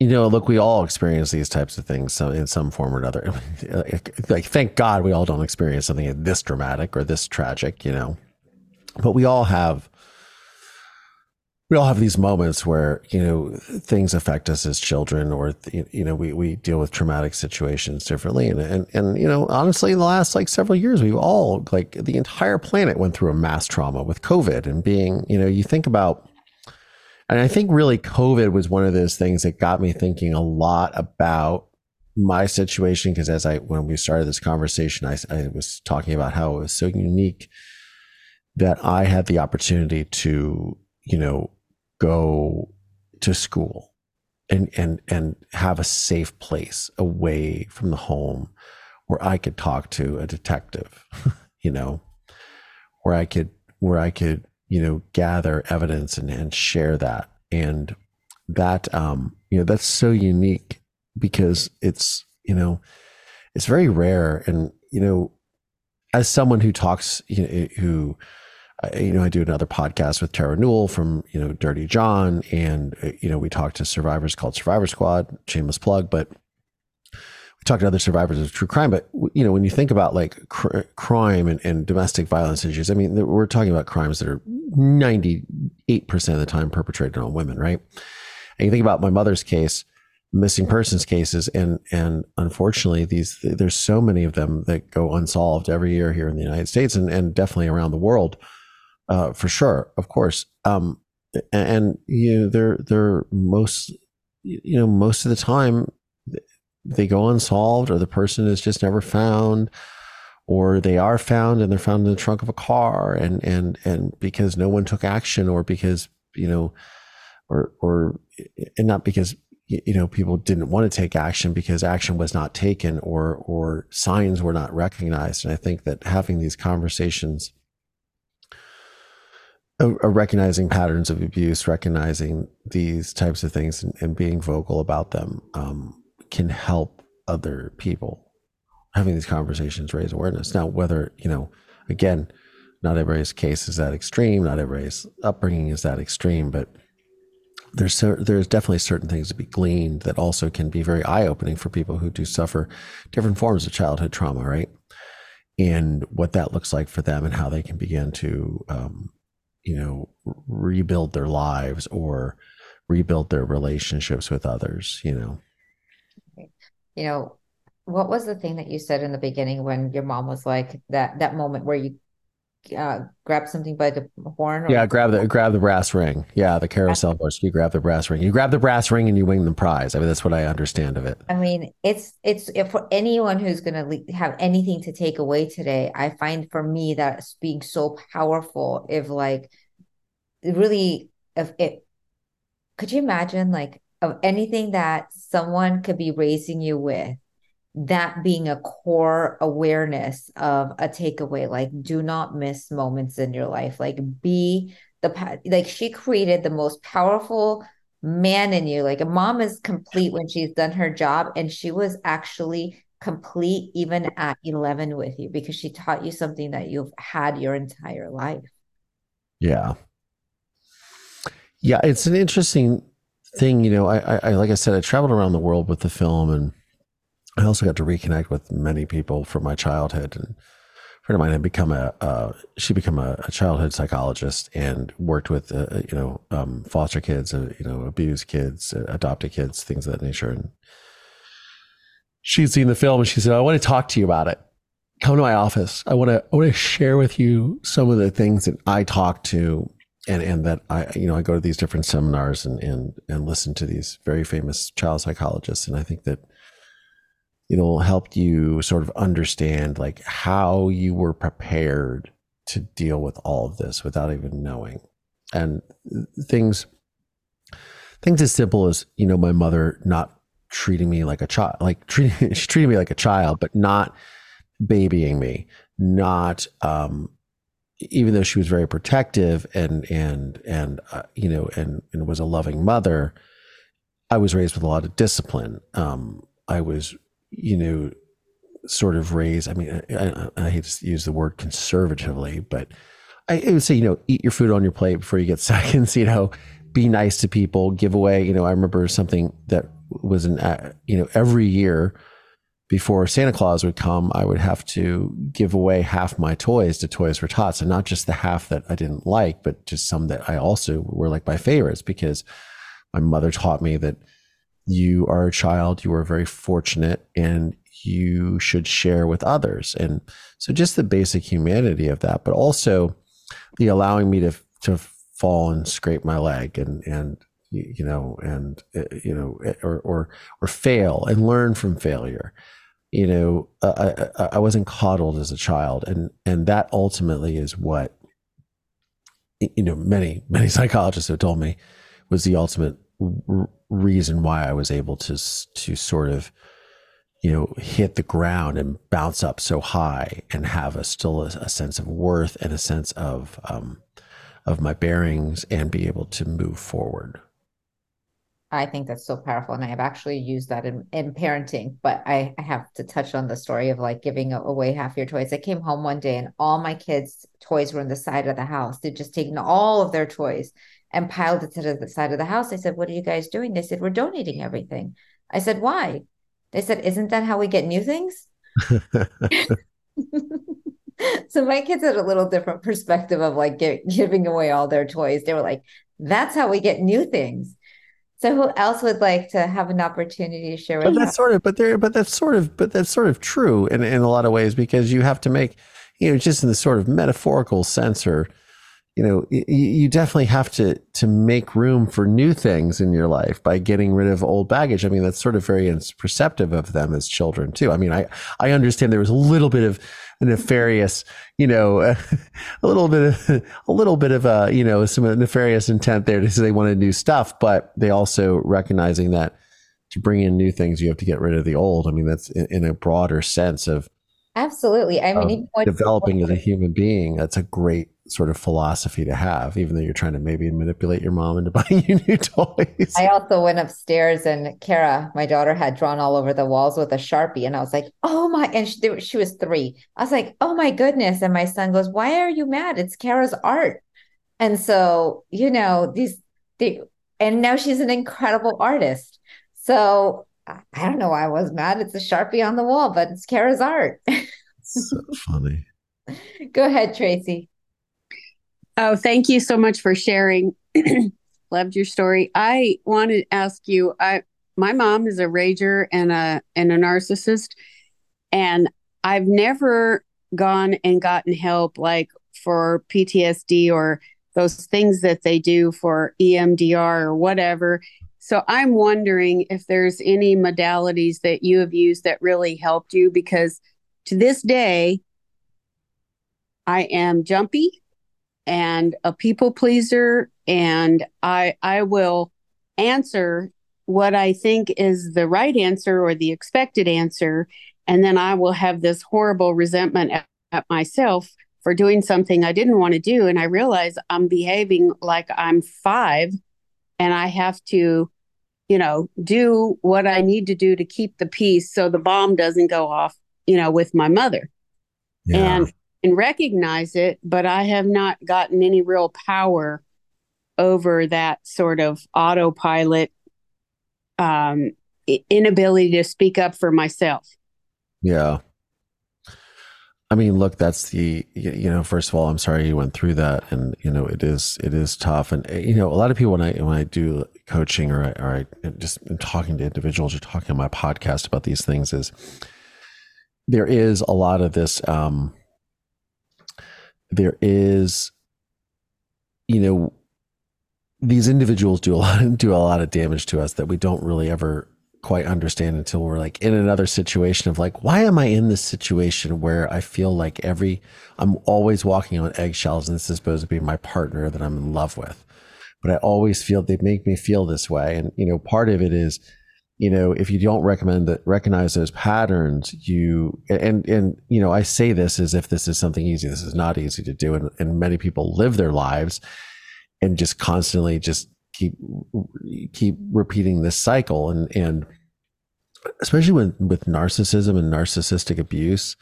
you know, look, we all experience these types of things in some form or another. Like, thank God we all don't experience something this dramatic or this tragic, you know. But we all have we all have these moments where you know things affect us as children or you know we, we deal with traumatic situations differently and, and and you know honestly in the last like several years we've all like the entire planet went through a mass trauma with covid and being you know you think about and i think really covid was one of those things that got me thinking a lot about my situation because as i when we started this conversation I, I was talking about how it was so unique that i had the opportunity to you know go to school and and and have a safe place away from the home where I could talk to a detective, you know, where I could where I could, you know, gather evidence and, and share that. And that um, you know, that's so unique because it's, you know, it's very rare. And, you know, as someone who talks, you know, who you know, I do another podcast with Terra Newell from, you know, Dirty John. And, uh, you know, we talk to survivors called Survivor Squad, shameless plug, but we talk to other survivors of true crime. But, you know, when you think about like cr- crime and, and, domestic violence issues, I mean, we're talking about crimes that are 98% of the time perpetrated on women, right? And you think about my mother's case, missing persons cases and and unfortunately these there's so many of them that go unsolved every year here in the United States and, and definitely around the world uh, for sure, of course. Um, and, and, you know, they're they're most you know most of the time they go unsolved, or the person is just never found, or they are found and they're found in the trunk of a car, and and and because no one took action, or because you know, or or and not because you know people didn't want to take action because action was not taken or or signs were not recognized. And i think that having these conversations recognizing patterns of abuse, recognizing these types of things, and, and being vocal about them um, can help other people. Having these conversations raise awareness. Now, whether you know, again, not everybody's case is that extreme. Not everybody's upbringing is that extreme, but there's there's definitely certain things to be gleaned that also can be very eye opening for people who do suffer different forms of childhood trauma, right? And what that looks like for them, and how they can begin to um, you know rebuild their lives or rebuild their relationships with others you know you know what was the thing that you said in the beginning when your mom was like that that moment where you uh, grab something by the horn? yeah, grab the grab the brass ring. Yeah, the carousel horse. You grab the brass ring. You grab the brass ring and you win the prize. I mean, that's what I understand of it. I mean, it's it's for anyone who's going to have anything to take away today. I find for me that's being so powerful. If like really, if it could you imagine like of anything that someone could be raising you with that being a core awareness of a takeaway like do not miss moments in your life. Like be the like she created the most powerful man in you. Like a mom is complete when she's done her job and she was actually complete even at 11 with you because she taught you something that you've had your entire life. Yeah. Yeah it's an interesting thing you know I, I like i said i traveled around the world with the film and I also got to reconnect with many people from my childhood. And a friend of mine had become a, uh, she became a, a, childhood psychologist and worked with, uh, you know, um, foster kids, uh, you know, abused kids, uh, adopted kids, things of that nature. And she'd seen the film and she said, I want to talk to you about it. Come to my office. I want to, I want to share with you some of the things that I talk to and, and that I, you know, I go to these different seminars and, and, and listen to these very famous child psychologists. And I think that, it'll help you sort of understand like how you were prepared to deal with all of this without even knowing and things things as simple as you know my mother not treating me like a child like treating she treated me like a child but not babying me not um even though she was very protective and and and uh, you know and and was a loving mother i was raised with a lot of discipline um i was you know, sort of raised. I mean, I, I, hate to use the word conservatively, but I, I would say, you know, eat your food on your plate before you get seconds, you know, be nice to people, give away. You know, I remember something that was an, uh, you know, every year before Santa Claus would come, I would have to give away half my toys to Toys for Tots, and not just the half that I didn't like, but just some that I also were like my favorites because my mother taught me that you are a child, you are very fortunate, and you should share with others. And so just the basic humanity of that, but also the allowing me to to fall and scrape my leg and and you know and uh, you know or or or fail and learn from failure you know I, I, I wasn't coddled as a child and and that ultimately is what you know many many psychologists have told me was the ultimate r- reason why I was able to to sort of you know hit the ground and bounce up so high and have a still a, a sense of worth and a sense of um, of my bearings and be able to move forward. I think that's so powerful. And I have actually used that in, in parenting, but I, I have to touch on the story of like giving away half your toys. I came home one day and all my kids' toys were in the side of the house. They'd just taken all of their toys and piled it to the side of the house. I said, What are you guys doing? They said, We're donating everything. I said, Why? They said, Isn't that how we get new things? so my kids had a little different perspective of like get, giving away all their toys. They were like, That's how we get new things. So who else would like to have an opportunity to share with But that's sort of but there but that's sort of but that's sort of true in, in a lot of ways because you have to make you know just in the sort of metaphorical sense or you know you, definitely have to to make room for new things in your life by getting rid of old baggage. I mean that's sort of very perceptive of them as children too. I mean I I understand there was a little bit of a nefarious, you know, a little bit of a little bit of a, you know, some nefarious intent there to say they wanted new stuff, but they also recognizing that to bring in new things, you have to get rid of the old. I mean, that's in, in a broader sense of absolutely. I mean, developing as a human being. That's a great sort of philosophy to have, even though you're trying to maybe manipulate your mom into buying you new toys. I also went upstairs and Kara, my daughter, had drawn all over the walls with a sharpie, and I was like, "Oh my!" And she, she was three. I was like, "Oh my goodness!" And my son goes, "Why are you mad? It's Kara's art." And so, you know, these, the, and now she's an incredible artist. So I don't know why I was mad. It's a sharpie on the wall, but it's Kara's art. so funny. Go ahead, Tracy. Oh, thank you so much for sharing. Loved your story. I want to ask you. I my mom is a rager and a and a narcissist, and I've never gone and gotten help like for PTSD or those things that they do for EMDR or whatever. So I'm wondering if there's any modalities that you have used that really helped you because to this day I am jumpy and a people pleaser and I I will answer what I think is the right answer or the expected answer and then I will have this horrible resentment at, at myself for doing something I didn't want to do and I realize I'm behaving like I'm 5 and I have to you know do what I need to do to keep the peace so the bomb doesn't go off you know with my mother yeah. and and recognize it, but I have not gotten any real power over that sort of autopilot um, inability to speak up for myself. Yeah. I mean, look, that's the you know. First of all, I'm sorry you went through that, and you know it is it is tough. And you know, a lot of people when I when I do coaching or I, or I just talking to individuals or talking on my podcast about these things is there is a lot of this um, there is, you know, these individuals do a lot do a lot of damage to us that we don't really ever quite understand until we're like in another situation of like why am i in this situation where i feel like every i'm always walking on eggshells and this is supposed to be my partner that i'm in love with. But i always feel they make me feel this way. And you know part of it is you know if you don't recommend that recognize those patterns you and and you know i say this as if this is something easy. This is not easy to do. And, and many people live their lives and just constantly just keep keep repeating this cycle. And and especially when with narcissism and narcissistic abuse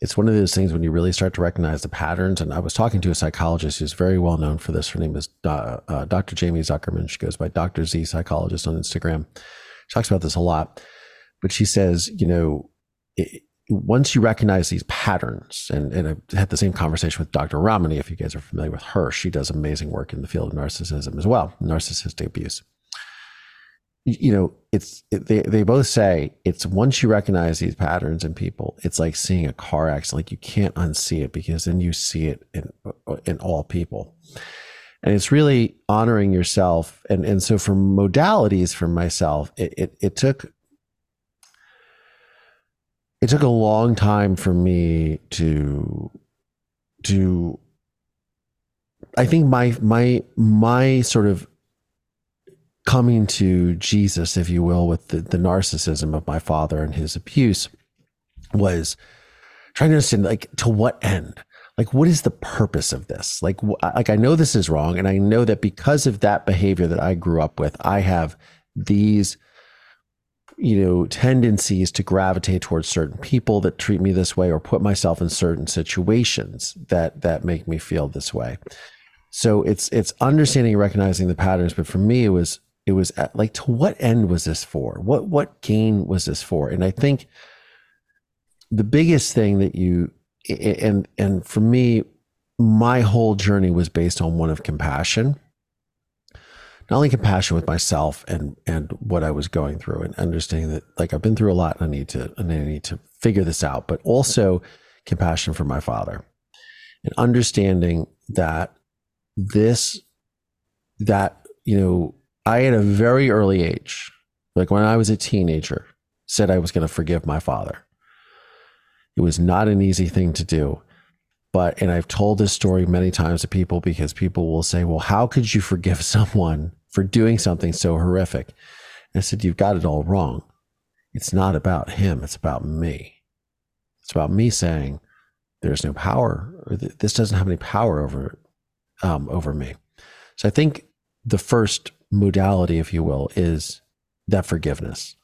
it's one of those things when you really start to recognize the patterns. And i was talking to a psychologist who's very well known for this. Her name is uh, uh, dr Jaime Zuckerman. She goes by dr z psychologist on instagram. She talks about this a lot, but she says, you know, it, once you recognize these patterns, and, and I had the same conversation with Dr. Ramani, if you guys are familiar with her, she does amazing work in the field of narcissism as well, narcissistic abuse. You know, it's it, they they both say it's once you recognize these patterns in people, it's like seeing a car accident. Like you can't unsee it because then you see it in in all people, and it's really honoring yourself. And and so for modalities for myself, it, it, it took it took a long time for me to to I think my my my sort of coming to Jesus, if you will, with the, the narcissism of my father and his abuse was trying to understand like to what end? Like what is the purpose of this? Like like I know this is wrong and I know that because of that behavior that I grew up with, I have these you know tendencies to gravitate towards certain people that treat me this way or put myself in certain situations that that make me feel this way. So it's it's understanding and recognizing the patterns but for me it was it was at, like to what end was this for? What what gain was this for? And i think the biggest thing that you and and for me my whole journey was based on one of compassion not only compassion with myself and and what I was going through and understanding that like I've been through a lot and I need to and I need to figure this out, but also compassion for my father and understanding that this that you know I at a very early age, like when I was a teenager, said I was going to forgive my father. It was not an easy thing to do. But, and I've told this story many times to people because people will say, well, how could you forgive someone for doing something so horrific. And I said, You've got it all wrong. It's not about him, it's about me. It's about me saying, There's no power, or this doesn't have any power over, um, over me. So I think the first modality, if you will, is that forgiveness,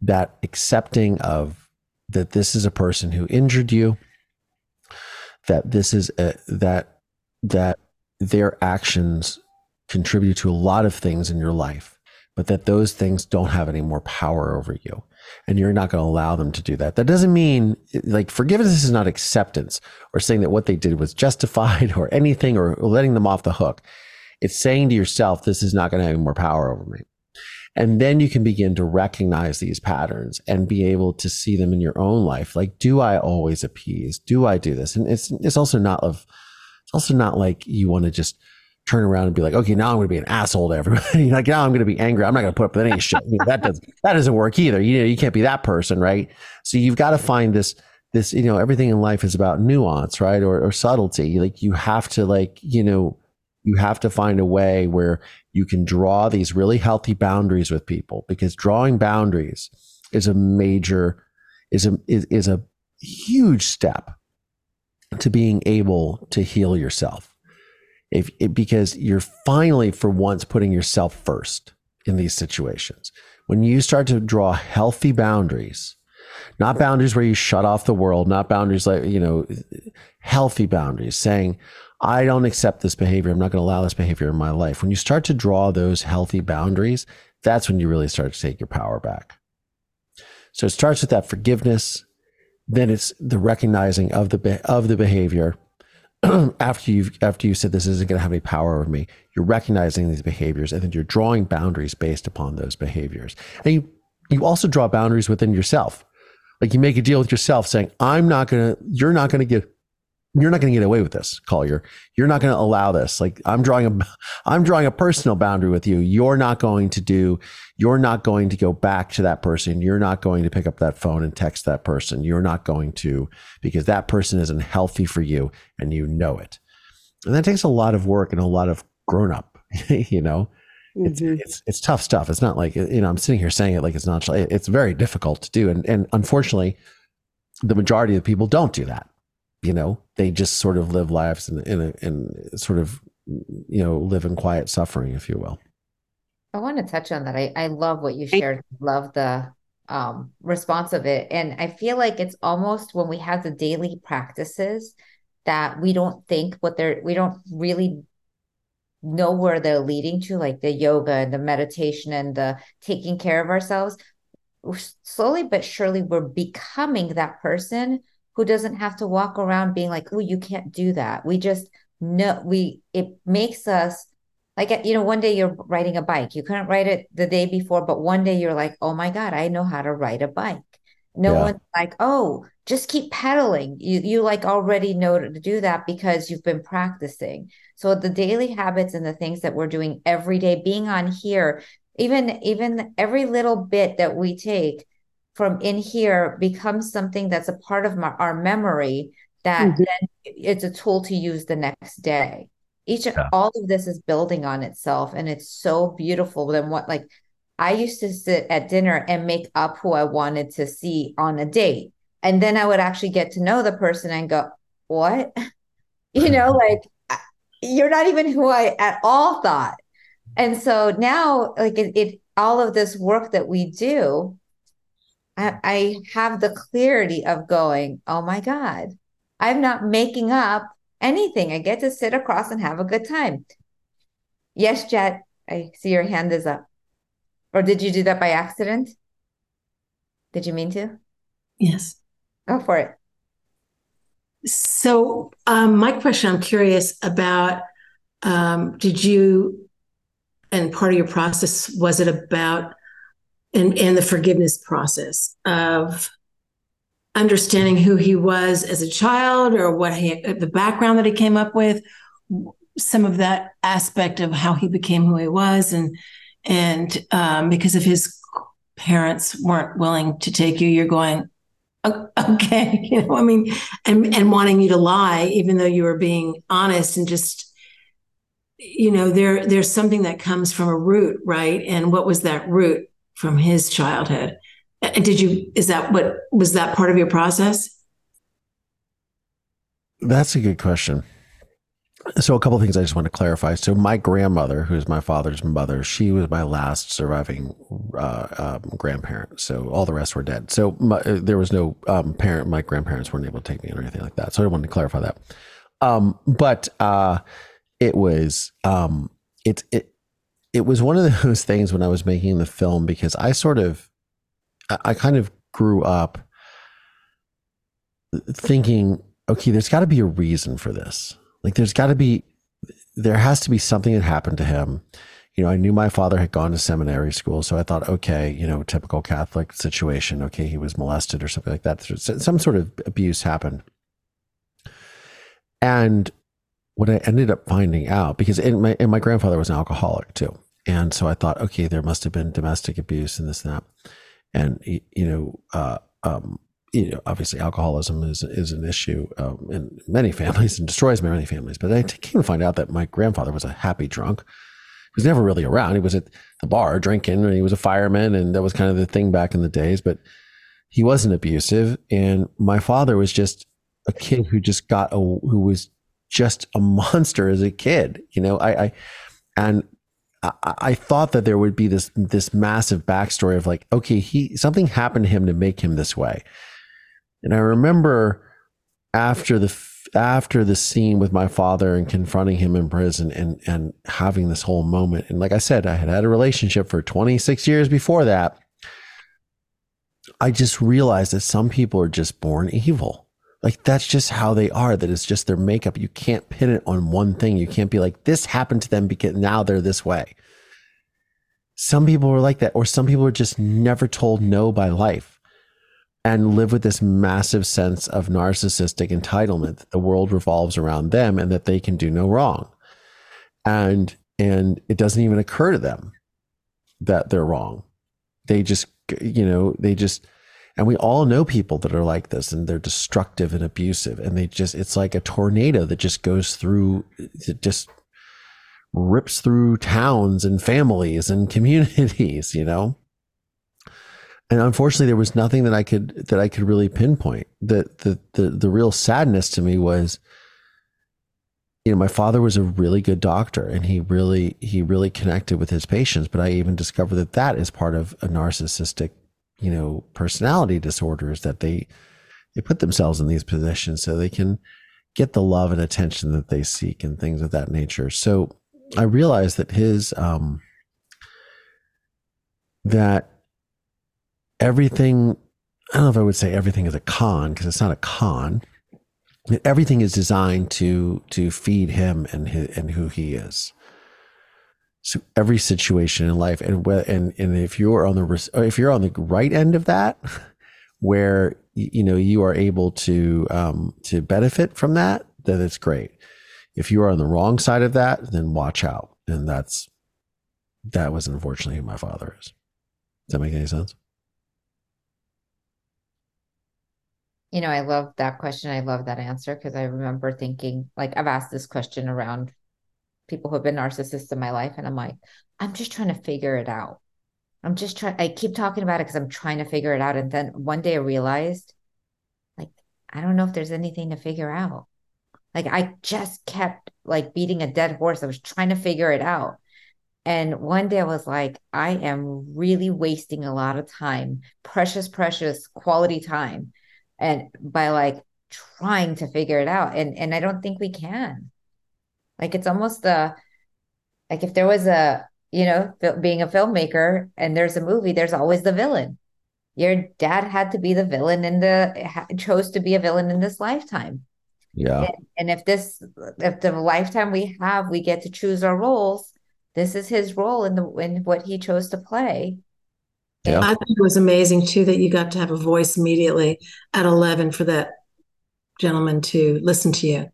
that accepting of that this is a person who injured you, that this is a, that that their actions contribute to a lot of things in your life, but that those things don't have any more power over you. And you're not going to allow them to do that. That doesn't mean like forgiveness is not acceptance or saying that what they did was justified or anything or letting them off the hook. It's saying to yourself, this is not going to have any more power over me. And then you can begin to recognize these patterns and be able to see them in your own life. Like, do I always appease? Do I do this? And it's, it's also not of, it's also not like you want to just turn around and be like, okay, now I'm going to be an asshole to everybody. like now I'm going to be angry. I'm not going to put up with any shit. You know, that doesn't that doesn't work either. You know, you can't be that person, right? So you've got to find this this you know everything in life is about nuance, right, or, or subtlety. Like you have to like you know you have to find a way where you can draw these really healthy boundaries with people because drawing boundaries is a major is a is, is a huge step to being able to heal yourself if, if because you're finally for once putting yourself first in these situations. When you start to draw healthy boundaries, not boundaries where you shut off the world, not boundaries like, you know, healthy boundaries saying, I don't accept this behavior. I'm not going to allow this behavior in my life. When you start to draw those healthy boundaries, that's when you really start to take your power back. So it starts with that forgiveness. Then it's the recognizing of the, of the behavior after you've after you said this isn't going to have any power over me, you're recognizing these behaviors and then you're drawing boundaries based upon those behaviors. And you you also draw boundaries within yourself. Like you make a deal with yourself saying, I'm not going to, you're not going to get you're not going to get away with this, Collier. You're not going to allow this. Like I'm drawing a, I'm drawing a personal boundary with you. You're not going to do, you're not going to go back to that person. You're not going to pick up that phone and text that person. You're not going to, because that person isn't healthy for you and you know it. And that takes a lot of work and a lot of grown up, you know, mm-hmm. it's, it's, it's tough stuff. It's not like, you know, I'm sitting here saying it like it's not, it's very difficult to do. And, and unfortunately, the majority of people don't do that you know they just sort of live lives in in, in sort of you know live in quiet suffering if you will. I want to touch on that. I, I love what you shared. Love the um, response of it. And i feel like it's almost when we have the daily practices that we don't think what they're we don't really know where they're leading to like the yoga and the meditation and the taking care of ourselves. Slowly but surely we're becoming that person who doesn't have to walk around being like, oh, you can't do that. We just know we, it makes us like, uh, you know, one day you're riding a bike. You couldn't ride it the day before, but one day you're like, oh my God, I know how to ride a bike. No yeah. one's like, oh, just keep pedaling. You you like already know to do that because you've been practicing. So the daily habits and the things that we're doing every day, being on here, even even every little bit that we take from in here becomes something that's a part of my, our memory that mm-hmm. then it's a tool to use the next day. Each yeah. all of this is building on itself and it's so beautiful then what like i used to sit at dinner and make up who i wanted to see on a date. And then i would actually get to know the person and go what? You know like you're not even who i at all thought. And so now like it, it all of this work that we do I, I have the clarity of going oh my god i'm not making up anything. I get to sit across and have a good time. Yes Jed i see your hand is up. Or did you do that by accident? Did you mean to? Yes. Go for it. So um, my question i'm curious about um, did you and part of your process was it about and and the forgiveness process of understanding who he was as a child or what he the background that he came up with some of that aspect of how he became who he was and and um, because if his parents weren't willing to take you you're going okay you know i mean and and wanting you to lie even though you were being honest and just you know there there's something that comes from a root right? And what was that root from his childhood. Did you is that what was that part of your process? That's a good question. So a couple of things i just want to clarify. So my grandmother who's my father's mother she was my last surviving uh, um, grandparent. So all the rest were dead. So my, uh, there was no um, parent my grandparents weren't able to take me or anything like that. So i wanted to clarify that. Um, but uh, it was um it it was one of those things when I was making the film because I sort of I kind of grew up thinking, okay, there's got to be a reason for this. Like there's got to be there has to be something that happened to him. You know, I knew my father had gone to seminary school, so I thought, okay, you know, typical Catholic situation. Okay, he was molested or something like that. Some sort of abuse happened. And what I ended up finding out, because and my, and my grandfather was an alcoholic too. And so I thought, okay, there must have been domestic abuse and this and that. And, you know, uh, um, you know, obviously alcoholism is, is an issue um, in many families and destroys many families. But I came to find out that my grandfather was a happy drunk. He was never really around. He was at the bar drinking and he was a fireman. And that was kind of the thing back in the days. But he wasn't abusive. And my father was just a kid who just got a, who was just a monster as a kid. You know, I, I and I, I, thought that there would be this this massive backstory of like, okay, he something happened to him to make him this way. And I remember after the after the scene with my father and confronting him in prison and and having this whole moment. And like I said, I had had a relationship for 26 years before that. I just realized that some people are just born evil. Like that's just how they are. That it's just their makeup. You can't pin it on one thing. You can't be like, this happened to them because now they're this way. Some people are like that, or some people are just never told no by life and live with this massive sense of narcissistic entitlement that the world revolves around them and that they can do no wrong. And and it doesn't even occur to them that they're wrong. They just you know, they just and we all know people that are like this and they're destructive and abusive. And they just, it's like a tornado that just goes through, it just rips through towns and families and communities, you know? And unfortunately, there was nothing that I could that I could really pinpoint. The the the the real sadness to me was, you know, my father was a really good doctor, and he really he really connected with his patients. But I even discovered that that is part of a narcissistic you know personality disorders that they they put themselves in these positions so they can get the love and attention that they seek and things of that nature so i realized that his um that everything, I don't know if I would say everything is a con because it's not a con. Everything is designed to to feed him and his, and who he is. So every situation in life, and and and if you're on the if you're on the right end of that, where you know you are able to um, to benefit from that, then it's great. If you are on the wrong side of that, then watch out. And that's that was unfortunately who my father is. Does that make any sense? You know, I love that question. I love that answer because I remember thinking, like, I've asked this question around people who have been narcissists in my life, and I'm like, I'm just trying to figure it out. I'm just trying, I keep talking about it because I'm trying to figure it out. And then one day I realized, like, I don't know if there's anything to figure out. Like, I just kept like beating a dead horse. I was trying to figure it out. And one day I was like, I am really wasting a lot of time, precious, precious quality time. And by like trying to figure it out. And and I don't think we can. Like it's almost the like if there was a, you know, being a filmmaker and there's a movie, there's always the villain. Your dad had to be the villain in the chose to be a villain in this lifetime. Yeah. And, and if this if the lifetime we have, we get to choose our roles this is his role in the in what he chose to play. Yeah. I think it was amazing too that you got to have a voice immediately at 11 for that gentleman to listen to you.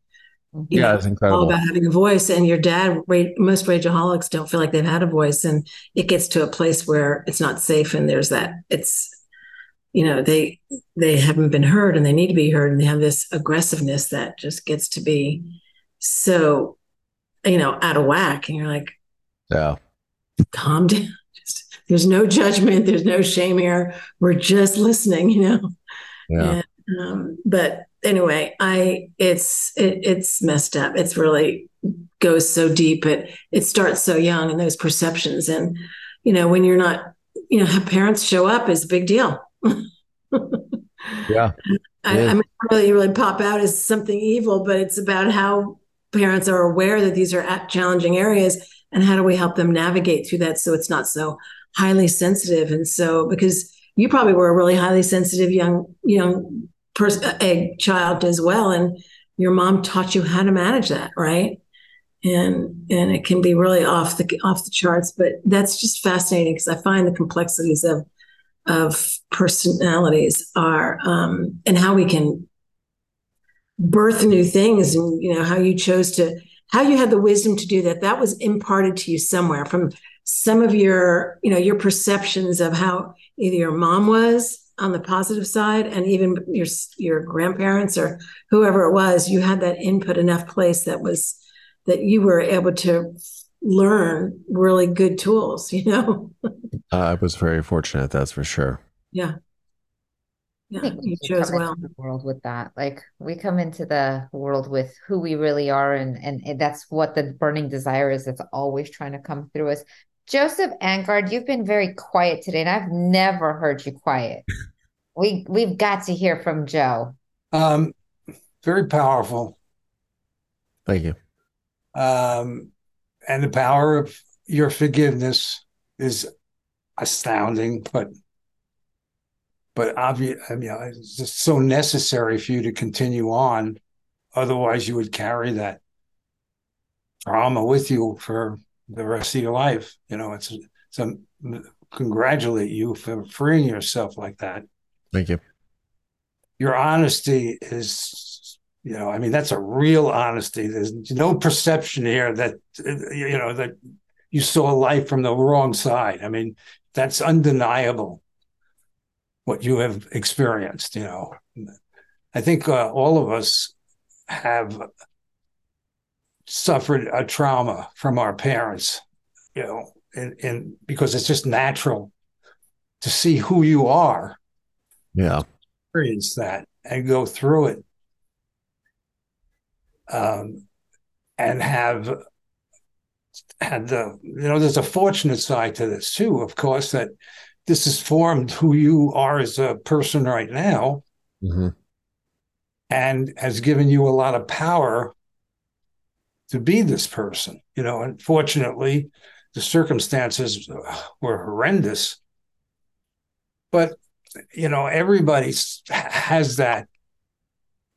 You yeah, know, it's incredible. All about having a voice, and your dad. Most rageaholics don't feel like they've had a voice, and it gets to a place where it's not safe, and there's that. It's, you know, they they haven't been heard, and they need to be heard, and they have this aggressiveness that just gets to be so, you know, out of whack, and you're like, yeah. Calm down. Just, there's no judgment. There's no shame here. We're just listening, you know? Yeah. And, um, but anyway, I, it's, it, it's messed up. It's really goes so deep. It, it starts so young and those perceptions. And, you know, when you're not, you know, parents show up is a big deal. yeah. I, I mean, really, really pop out as something evil, but it's about how parents are aware that these are challenging areas and how do we help them navigate through that so it's not so highly sensitive and so because you probably were a really highly sensitive young young person a child as well and your mom taught you how to manage that right? And and it can be really off the off the charts but that's just fascinating because i find the complexities of of personalities are um, and how we can birth new things and you know how you chose to how you had the wisdom to do that that was imparted to you somewhere from some of your you know your perceptions of how either your mom was on the positive side and even your your grandparents or whoever it was you had that input enough place that was that you were able to learn really good tools you know uh, i was very fortunate that's for sure yeah yeah, you chose well. The world with that, like we come into the world with who we really are, and, and and that's what the burning desire is. That's always trying to come through us. Joseph Angard, you've been very quiet today, and I've never heard you quiet. We we've got to hear from Joe. Um, very powerful. Thank you. Um, and the power of your forgiveness is astounding, but but obvious, I mean, it's just so necessary for you to continue on. Otherwise, you would carry that trauma with you for the rest of your life. You know, it's so congratulate you for freeing yourself like that. Thank you. Your honesty is, you know, I mean, that's a real honesty. There's no perception here that, you know, that you saw life from the wrong side. I mean, that's undeniable what you have experienced. You know, I think uh, all of us have suffered a trauma from our parents. You know, and, and because it's just natural to see who you are. Yeah, experience that and go through it. Um, and have had the you know there's a fortunate side to this too of course that this has formed who you are as a person right now mm-hmm. and has given you a lot of power to be this person you know unfortunately the circumstances were horrendous but you know, everybody has that,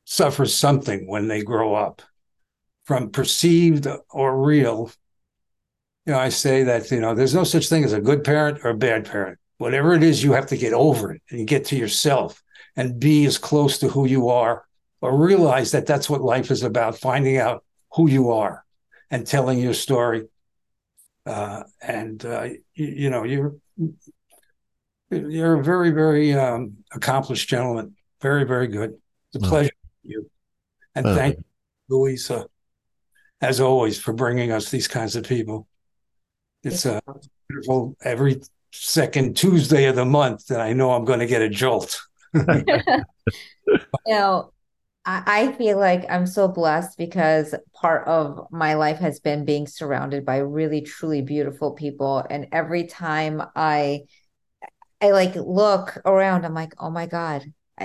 suffers something when they grow up from perceived or real. You know, I say that, you know, there's no such thing as a good parent or a bad parent. Whatever it is, you have to get over it and get to yourself and be as close to who you are or realize that that's what life is about finding out who you are and telling your story. Uh, and, uh, you, you know, you're, you're a very, very um, accomplished gentleman. Very, very good. It's a pleasure you. And Oh. thank you, Louisa, as always, for bringing us these kinds of people. It's uh, beautiful every second Tuesday of the month that I know I'm going to get a jolt. you know, I, feel like I'm so blessed because part of my life has been being surrounded by really truly beautiful people. And every time I I like look around, I'm like, oh my God,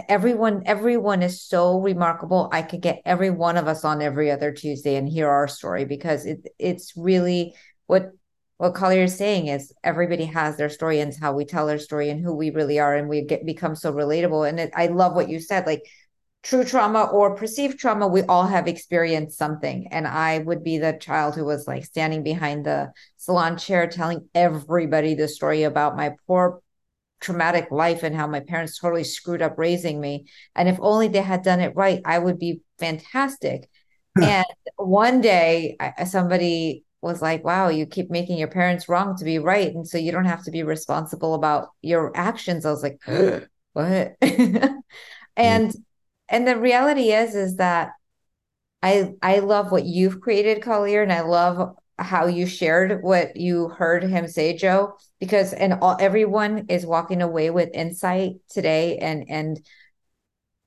everyone, everyone is so remarkable. I could get every one of us on every other Tuesday and hear our story because it it's really what what Collier is saying is everybody has their story and how we tell our story and who we really are, and we get become so relatable. And it, I love what you said, like true trauma or perceived trauma, we all have experienced something. And I would be the child who was like standing behind the salon chair telling everybody the story about my poor traumatic life and how my parents totally screwed up raising me. And if only they had done it right, I would be fantastic. and one day, I, somebody was like, wow, you keep making your parents wrong to be right. And so you don't have to be responsible about your actions. I was like, what? Mm. and and the reality is is that I I love what you've created, Collier, and I love how you shared what you heard him say, Joe, because and all everyone is walking away with insight today and and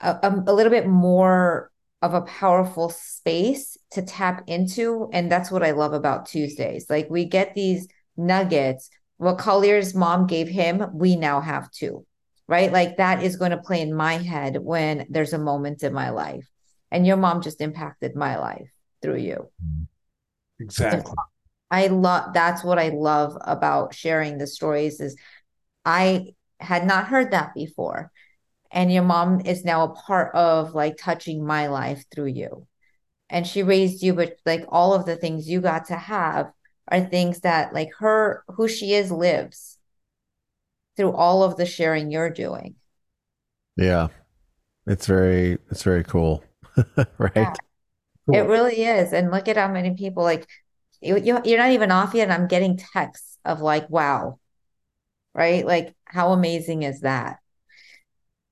a, a little bit more of a powerful space to tap into. And that's what I love about Tuesdays. Like we get these nuggets. What Collier's mom gave him, we now have too, right? Like that is going to play in my head when there's a moment in my life. And your mom just impacted my life through you. Exactly. I love that's what I love about sharing the stories is I had not heard that before. And your mom is now a part of like touching my life through you. And she raised you, but like all of the things you got to have are things that like her who she is lives through all of the sharing you're doing. Yeah. It's very it's very cool. right? Yeah. It really is. And look at how many people like you, you you're not even off yet. I'm getting texts of like, wow, right? Like, how amazing is that?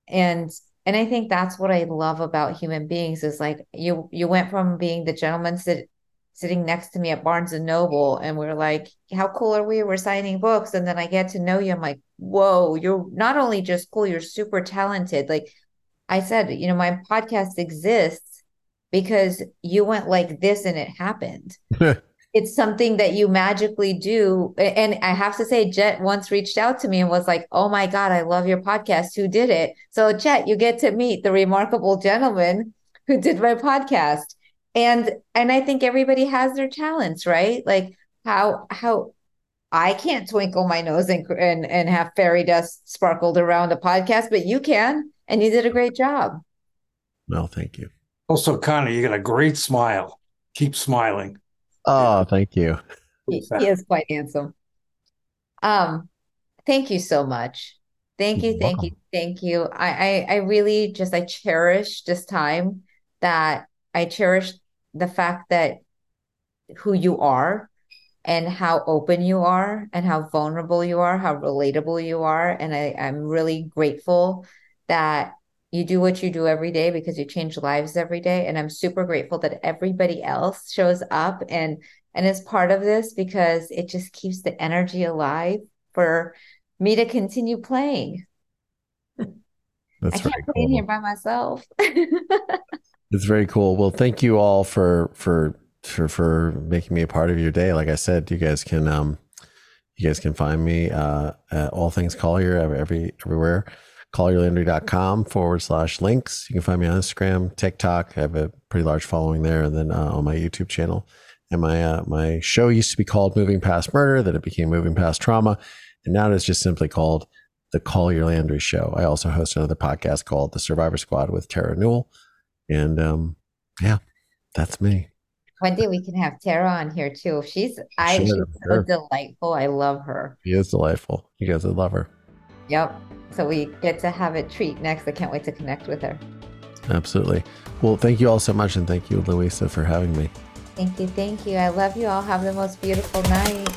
And and I think that's what I love about human beings is like you you went from being the gentleman sit, sitting next to me at Barnes and Noble, and we're like, how cool are we? We're signing books, and then I get to know you. I'm like, whoa, you're not only just cool, you're super talented. Like I said, you know, my podcast exists because you went like this and it happened. it's something that you magically do. And I have to say, Jed once reached out to me and was like, Oh my God, I love your podcast. Who did it? So, Jed, you get to meet the remarkable gentleman who did my podcast. And and I think everybody has their talents, right? Like how how I can't twinkle my nose and and, and have fairy dust sparkled around a podcast, but you can, and you did a great job. No, thank you. Also, Connor, you got a great smile. Keep smiling. Oh, thank you. He, he is quite handsome. Um, thank you so much. Thank you, thank you, thank you. I, I, I really just I cherish this time that I cherish the fact that who you are and how open you are and how vulnerable you are, how relatable you are. And I, I'm really grateful that you do what you do every day because you change lives every day. And I'm super grateful that everybody else shows up and and is part of this because it just keeps the energy alive for me to continue playing. That's I can't very play in here by myself. It's very cool. Well, thank you all for for for for making me a part of your day. Like I said, you guys can um you guys can find me uh at all things Collier every, every everywhere. CollierLandry.com forward slash links. You can find me on Instagram, TikTok. I have a pretty large following there, and then uh, on my YouTube channel. And my uh, my show used to be called Moving Past Murder, then it became Moving Past Trauma, and now it's just simply called the Collier Landry Show. I also host another podcast called The Survivor Squad with Terra Newell. And um, yeah, that's me. One day we can have Terra on here too. She's I Sure, she's sure. so delightful. I love her. She is delightful. You guys would love her. Yep. So we get to have a treat next. I can't wait to connect with her. Absolutely. Well, thank you all so much. And thank you, Louisa, for having me. Thank you. Thank you. I love you all. Have the most beautiful night.